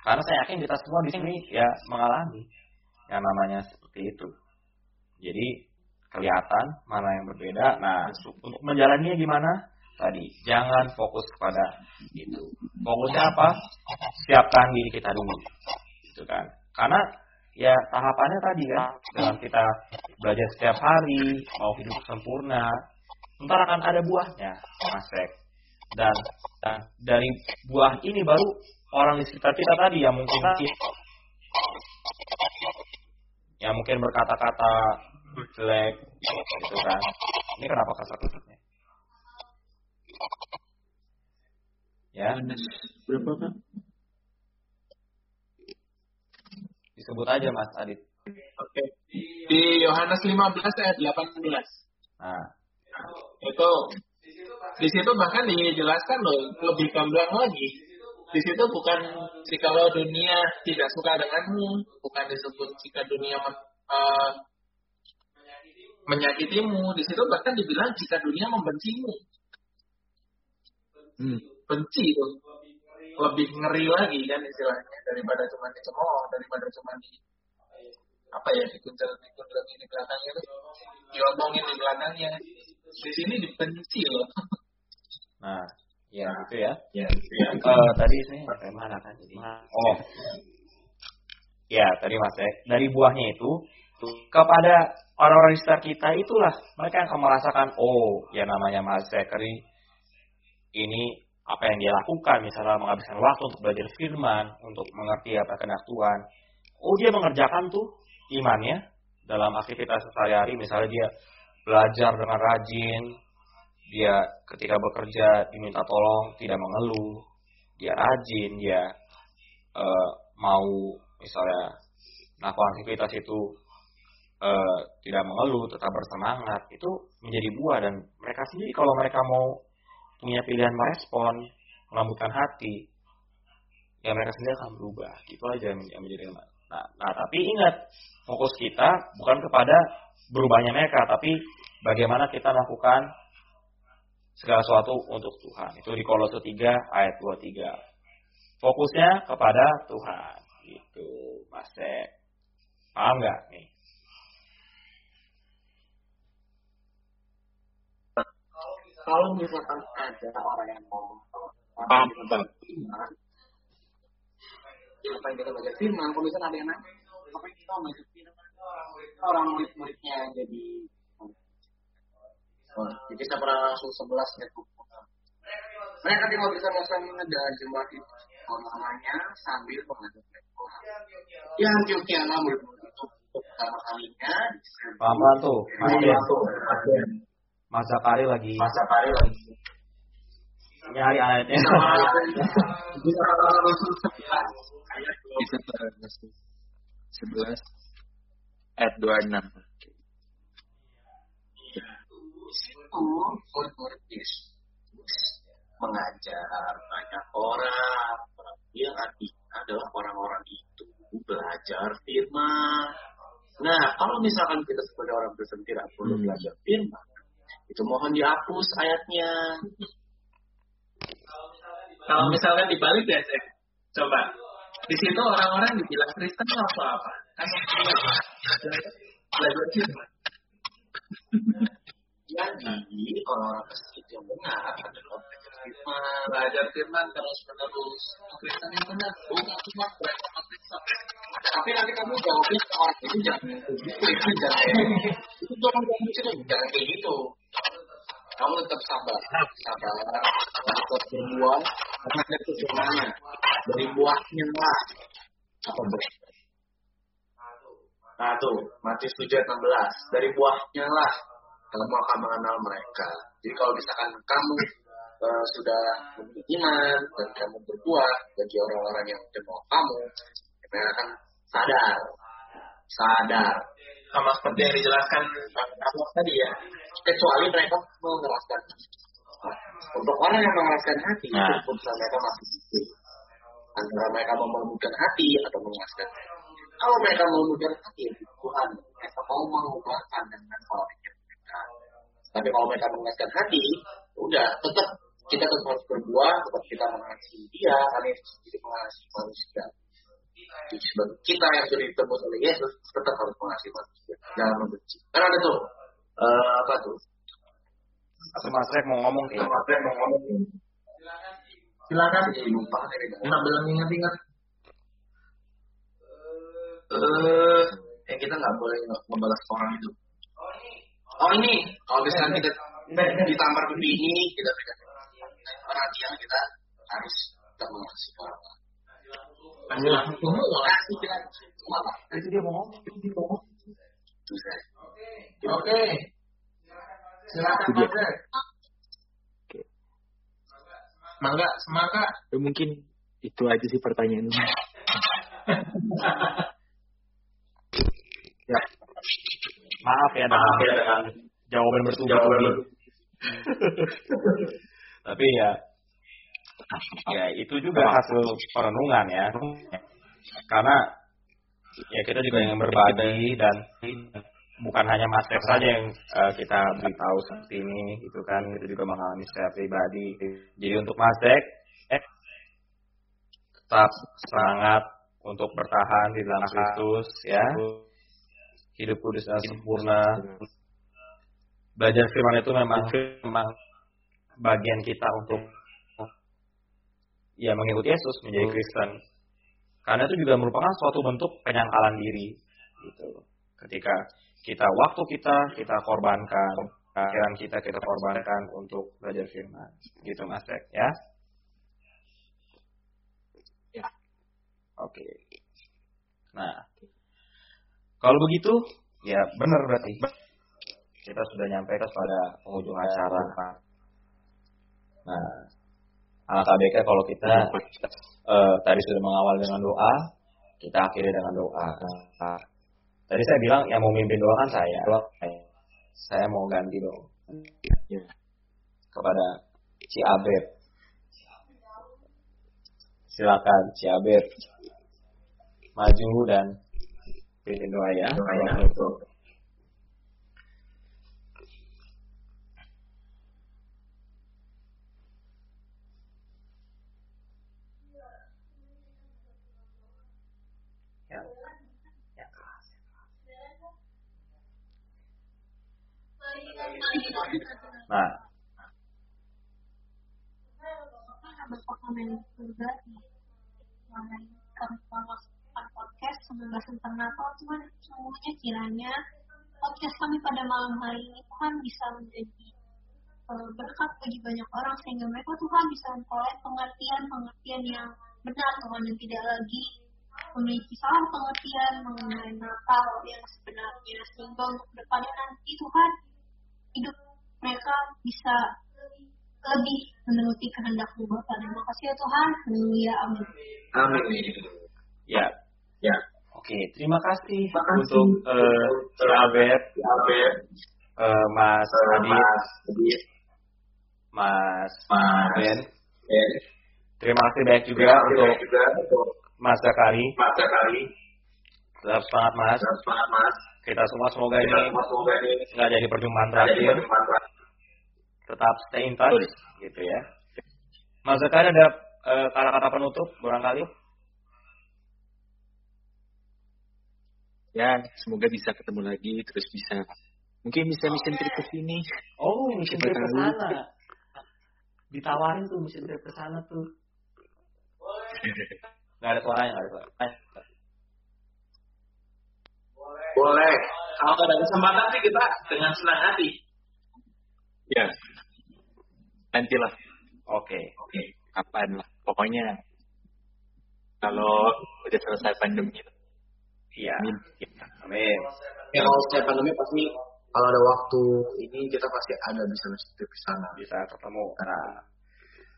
karena saya yakin kita semua di sini ya mengalami yang namanya seperti itu. Jadi kelihatan mana yang berbeda. Nah, untuk menjalaninya gimana? Tadi, jangan fokus pada itu. Fokusnya apa? Siapkan diri kita dulu. Gitu kan. Karena ya tahapannya tadi kan, dengan kita belajar setiap hari, mau hidup sempurna, ntar akan ada buahnya, Masek. Dan, dan dari buah ini baru orang di sekitar kita tadi yang mungkin yang mungkin berkata-kata jelek gitu kan ini kenapa kasar kusutnya ya Berapa kan? disebut aja mas Adit Oke. Di Yohanes 15 ayat 18. nah Itu di situ bahkan dijelaskan loh lebih gamblang lagi. Di situ bukan jikalau dunia tidak suka denganmu, bukan disebut jika dunia men- eh, menyakitimu. Di situ bahkan dibilang jika dunia membencimu. Hmm. Benci itu lebih ngeri lagi kan istilahnya daripada cuma dicemooh, daripada cuma di apa ya dikuncal dikuncal di belakangnya tuh diomongin di belakangnya. Di sini dibenci loh. [LAUGHS] Nah ya gitu ya. Ya, Eh, tadi saya sampai mana kan jadi? Oh. Ya tadi mas Ek. dari buahnya itu kepada orang-orang di sekitar kita itulah mereka yang akan merasakan oh ya namanya mas Zekri ini apa yang dia lakukan misalnya menghabiskan waktu untuk belajar firman untuk mengerti apa kehendak Tuhan. Oh dia mengerjakan tuh imannya dalam aktivitas sehari-hari. Misalnya dia belajar dengan rajin dia ketika bekerja diminta tolong tidak mengeluh dia rajin dia eh, mau misalnya melakukan aktivitas itu eh, tidak mengeluh tetap bersemangat itu menjadi buah. Dan mereka sendiri kalau mereka mau punya pilihan merespon melambutkan hati ya mereka sendiri akan berubah. Gitu aja yang menjadi nah, nah tapi ingat fokus kita bukan kepada berubahnya mereka tapi bagaimana kita melakukan segala sesuatu untuk Tuhan. Itu di Kolose 3 ayat 23 fokusnya kepada Tuhan. Gitu Mas Sek. paham nggak? Nih Kalau misalkan ada orang yang mau Paham, paham. firman, apa yang kita baca firman, kalau misalkan ada yang nanya, apa yang kita baca firman, orang murid-muridnya jadi Oh, jadi saya pernah langsung sebelas itu. Mereka juga bisa melaksanakan ada jemaat itu namanya sambil mengajar mereka. Ya, Antioquia lah murid-murid itu pertama kalinya. Pelan-pelan tuh. Ben. tuh. Mas Zakari lagi Masa kali lagi. nyari ayatnya. Langsung sebelas. Ayat dua enam. itu murid-murid mengajar banyak orang yang artinya adalah orang-orang itu belajar firman. Nah, kalau misalkan kita sebagai orang Kristen tidak perlu belajar firman, itu mohon dihapus ayatnya. Kalau misalkan dibalik ya, Cek. Coba. Di situ orang-orang dibilang Kristen atau apa? Kan belajar. Jadi orang-orang Kristen yang benar adalah belajar firman. Terus menerus. Kristen yang benar bukan cuma. Tapi nanti kamu jawabnya orang itu jangan begitu, itu jangan itu jangan kayak gitu, jangan kayak gitu. Kamu tetap sabar, sabar, tetap berbuah, karena itu semuanya dari buahnya lah. Apa boleh? Nah tuh, Matius 7 ayat 16. Dari buahnya lah kamu akan mengenal mereka. Jadi kalau misalkan kamu eh, sudah memiliki iman dan kamu berbuat bagi orang-orang yang kenal kamu, mereka akan sadar, sadar. Sama seperti yang dijelaskan Ahmad tadi ya. Kecuali mereka mengeraskan untuk orang yang mengeraskan hati, Nah. itu keputusan mereka masih gitu. Antara mereka mau melembutkan hati atau mengeraskan hati. Kalau mereka melembutkan hati, Tuhan, mereka mau mengubahkan dengan pola pikir mereka. Tapi kalau mereka mengeraskan hati, udah tetap kita tetap harus berbuat, tetap kita mengasihi dia, karena itu sendiri mengasihi manusia. Jadi sebagai kita yang sudah ditebus oleh Yesus, tetap harus mengasihi manusia. Jangan membenci. Karena ada tuh, eh, apa tuh? Atau Mas Rek mau ngomong nih. Apa yang mau ngomong? Silakan. Jadi lupa Sambil ingat-ingat. eh ya kita nggak boleh ngebalas orang itu. Oh ini, kalau misalnya kita ditampar ke ini, kita berikan perhatian kita harus kita semua lah. Itu dia mau. Oke. Silakan Rek. Mangga, semangka. Ya, mungkin itu aja sih pertanyaannya. [LAUGHS] Ya. Maaf ya dengan, dengan jawaban bertubi-tubi. [LAUGHS] Tapi ya, ya itu juga hasil perenungan ya. Karena ya kita juga ingin berbagi dan bukan hanya Mas Tef saja yang eh, kita beritahu seperti ini gitu kan. Kita juga mengalami secara pribadi. Jadi untuk Mas Dek eh, tetap semangat untuk bertahan di dalam Kristus ya. Hidup kudus dan sempurna. Belajar firman itu memang memang bagian kita untuk ya mengikuti Yesus menjadi Kristen. Karena itu juga merupakan suatu bentuk penyangkalan diri gitu. Ketika kita waktu kita kita korbankan pikiran kita kita korbankan untuk belajar firman. Gitu Mas Dek ya? Ya. oke. Nah kalau begitu ya benar berarti. Kita sudah nyampe pada penghujung acara nah alangkah baiknya kalau kita eh, tadi sudah mengawal dengan doa kita akhiri dengan doa Nah, Tadi saya bilang yang mau mimpin doa kan saya. Saya mau ganti dong. Ya. Kepada Ci Abed. Silakan Ci Abed. Maju dan pimpin doa ya. Doa untuk Ya. Ya. Nah, juga di mengenai kami podcast membahas tentang Tuhan semuanya kiranya podcast kami pada malam hari ini Tuhan bisa menjadi uh, berkat bagi banyak orang sehingga mereka Tuhan bisa memperoleh pengertian-pengertian yang benar Tuhan dan tidak lagi memiliki salah pengertian mengenai Natal yang sebenarnya sehingga untuk depannya nanti Tuhan hidup mereka bisa lebih menuruti kehendakmu Bapa. Terima kasih ya Tuhan. Haleluya. Amin. Amin. Ya. Ya. Oke, terima kasih Terima kasih. untuk eh si Albert, Albert, eh, Mas Mas Adit, Mas Mas Ben. Ben. Terima kasih banyak juga untuk juga untuk Mas Zakari. Mas Zakari. Tetap semangat Mas. Dan semangat Mas. Kita semua semoga Kita ini semua semoga ini nggak jadi perjumpaan terakhir. pertemuan terakhir. Tetap stay in touch, gitu ya. Mas Zakari ada eh, kata-kata penutup barangkali? Ya, semoga bisa ketemu lagi, terus bisa mungkin bisa mission trip ke sini. Oh, mission trip ke sana. Ditawarin tuh mission trip ke sana tuh. [LAUGHS] Nggak ada suaranya, nggak ada suara. Eh, Boleh. Kalau ada kesempatan sih kita dengan senang hati. Ya, nantilah Oke. Oke. kapan lah. Pokoknya kalau udah selesai pandemi. Iya. Amin. Amin. Ya kalau saya pandemi pasti kalau ada waktu ini kita pasti ada bisa masuk ke sana. Bisa ketemu. Nah,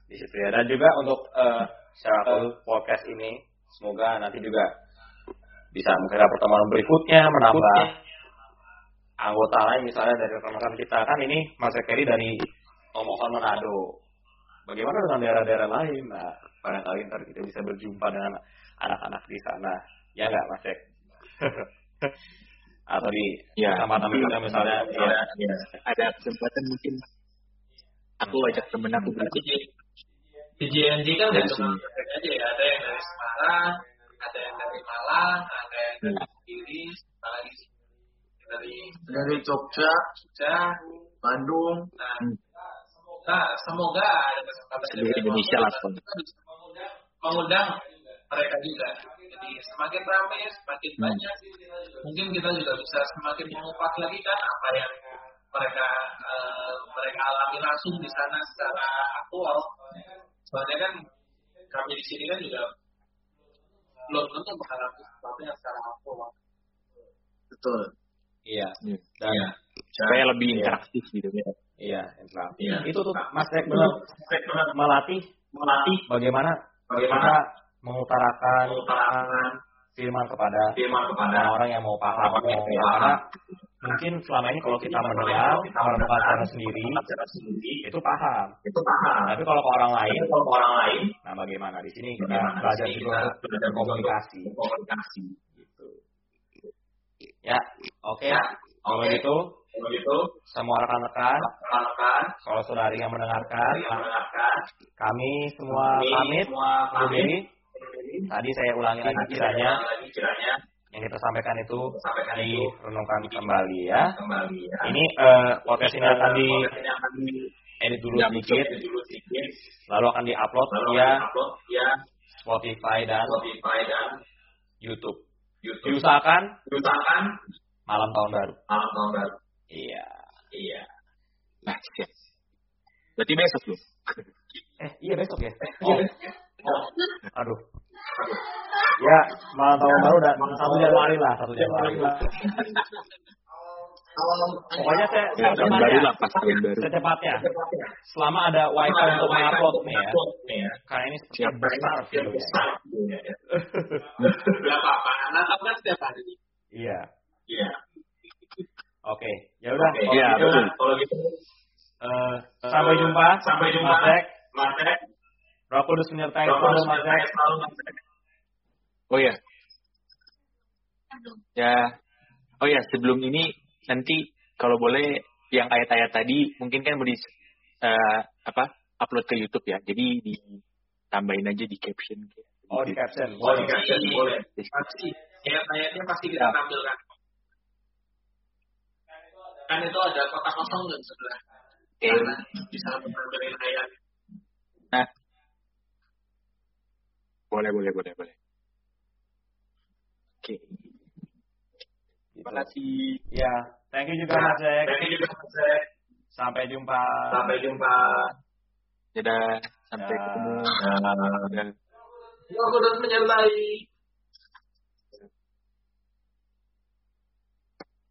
di situ ya. Dan juga untuk eh siapa pun podcast ini, semoga nanti juga bisa ada pertemuan berikutnya menambah anggota lain misalnya dari rekan-rekan kita kan ini Mas Ekeri dari Tomohon Manado. Bagaimana dengan daerah-daerah lain? Nah, barangkali ntar kita bisa berjumpa dengan anak-anak di sana. Ya nggak, Mas Ek? [LAUGHS] Atau di Ya. kecamatan kita misalnya, ya, Ya. Ada kesempatan mungkin aku ajak temen aku berarti. Di JNJ kan udah Dari cuma mereka aja ya. Ada yang dari Semarang, ada yang dari Malang, ada yang dari Hmm. Kiri, apalagi dari Dari Jogja, Jogja. Bandung, Nah, nah, semoga ada kesempatan juga Indonesia lah, mengundang, mereka juga. Jadi semakin ramai, semakin Hmm. banyak, mungkin kita juga bisa semakin mengupas lagi kan apa yang mereka eh, mereka alami langsung di sana secara aktual. Soalnya kan kami di sini kan juga belum tentu mengalami sesuatu yang secara aktual. betul. iya. Iya. Dan Supaya lebih Iya. interaktif gitu ya. Iya, interaktif. Iya. Itu tuh Mas Ek benar melatih Melatih bagaimana Bagaimana kita mengutarakan mengutarakan firman kepada firman kepada orang-orang yang mau paham. orang yang mau paham. Mungkin selama ini kalau kita mendengar, merenungkan secara sendiri, itu paham. itu paham. Tapi kalau ke orang lain, kalau ke orang lain, nah bagaimana? Di sini kita belajar juga belajar untuk komunikasi. Gitu. Ya, oke. Ya, Kalau gitu, Kalau gitu, semua rekan-rekan, rekan-rekan kalau saudari yang mendengarkan, yang mendengarkan, kami semua pamit pamit. Tadi saya ulangi lagi kiranya yang kita sampaikan itu sampaikan direnungkan kembali ya. kembali ya. Ini eh, podcast ini akan di di edit dulu Ya, sedikit, lalu akan diupload lalu via upload via Spotify dan Spotify dan YouTube. YouTube. Diusahakan Diusahakan malam tahun baru. malam tahun baru. Iya. Iya. Nah, siap. Berarti besok loh. Eh, iya besok ya. Oh, aduh. Ya, malam tahun baru dan satu Januari lah, satu Januari lah. Pokoknya saya Ya, tahun baru lah, pas tahun baru. secepatnya. Selama ada wifi untuk mengupload nih ya. ya. Karena ini Siap. besar ya. Berapa apa? Natal kan setiap hari. Iya. Iya. Oke. Ya udah. Iya, gitu, betul. Kalau gitu, eh, sampai jumpa. Sampai jumpa. Mas. Roh Kudus menyertai Roh Kudus Mas Zek. selalu. Oh ya, ya. Oh ya, sebelum ini nanti kalau boleh yang ayat-ayat tadi mungkin kan mau di eh, apa upload ke YouTube ya. Jadi ditambahin aja di caption. Oh di caption. Oh, di caption boleh. Pasti. Ayat-ayatnya pasti kita tampilkan. Kan itu ada kotak kosong di sebelah. Oke. Karena bisa menampilkan ayat. Nah, boleh, boleh, boleh, boleh. Oke. Terima kasih. Ya, thank you juga Mas Jack. Thank you juga, Mas Jack. Sampai jumpa. Sampai jumpa. Dadah. Sampai Ya. ketemu. Nah, Dan Aku udah menyertai.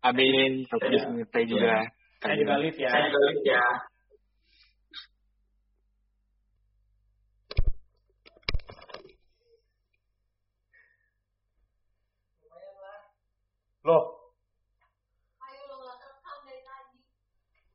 Abin, Topi menyertai juga. Saya juga live ya. Saya juga lihat ya. Loh,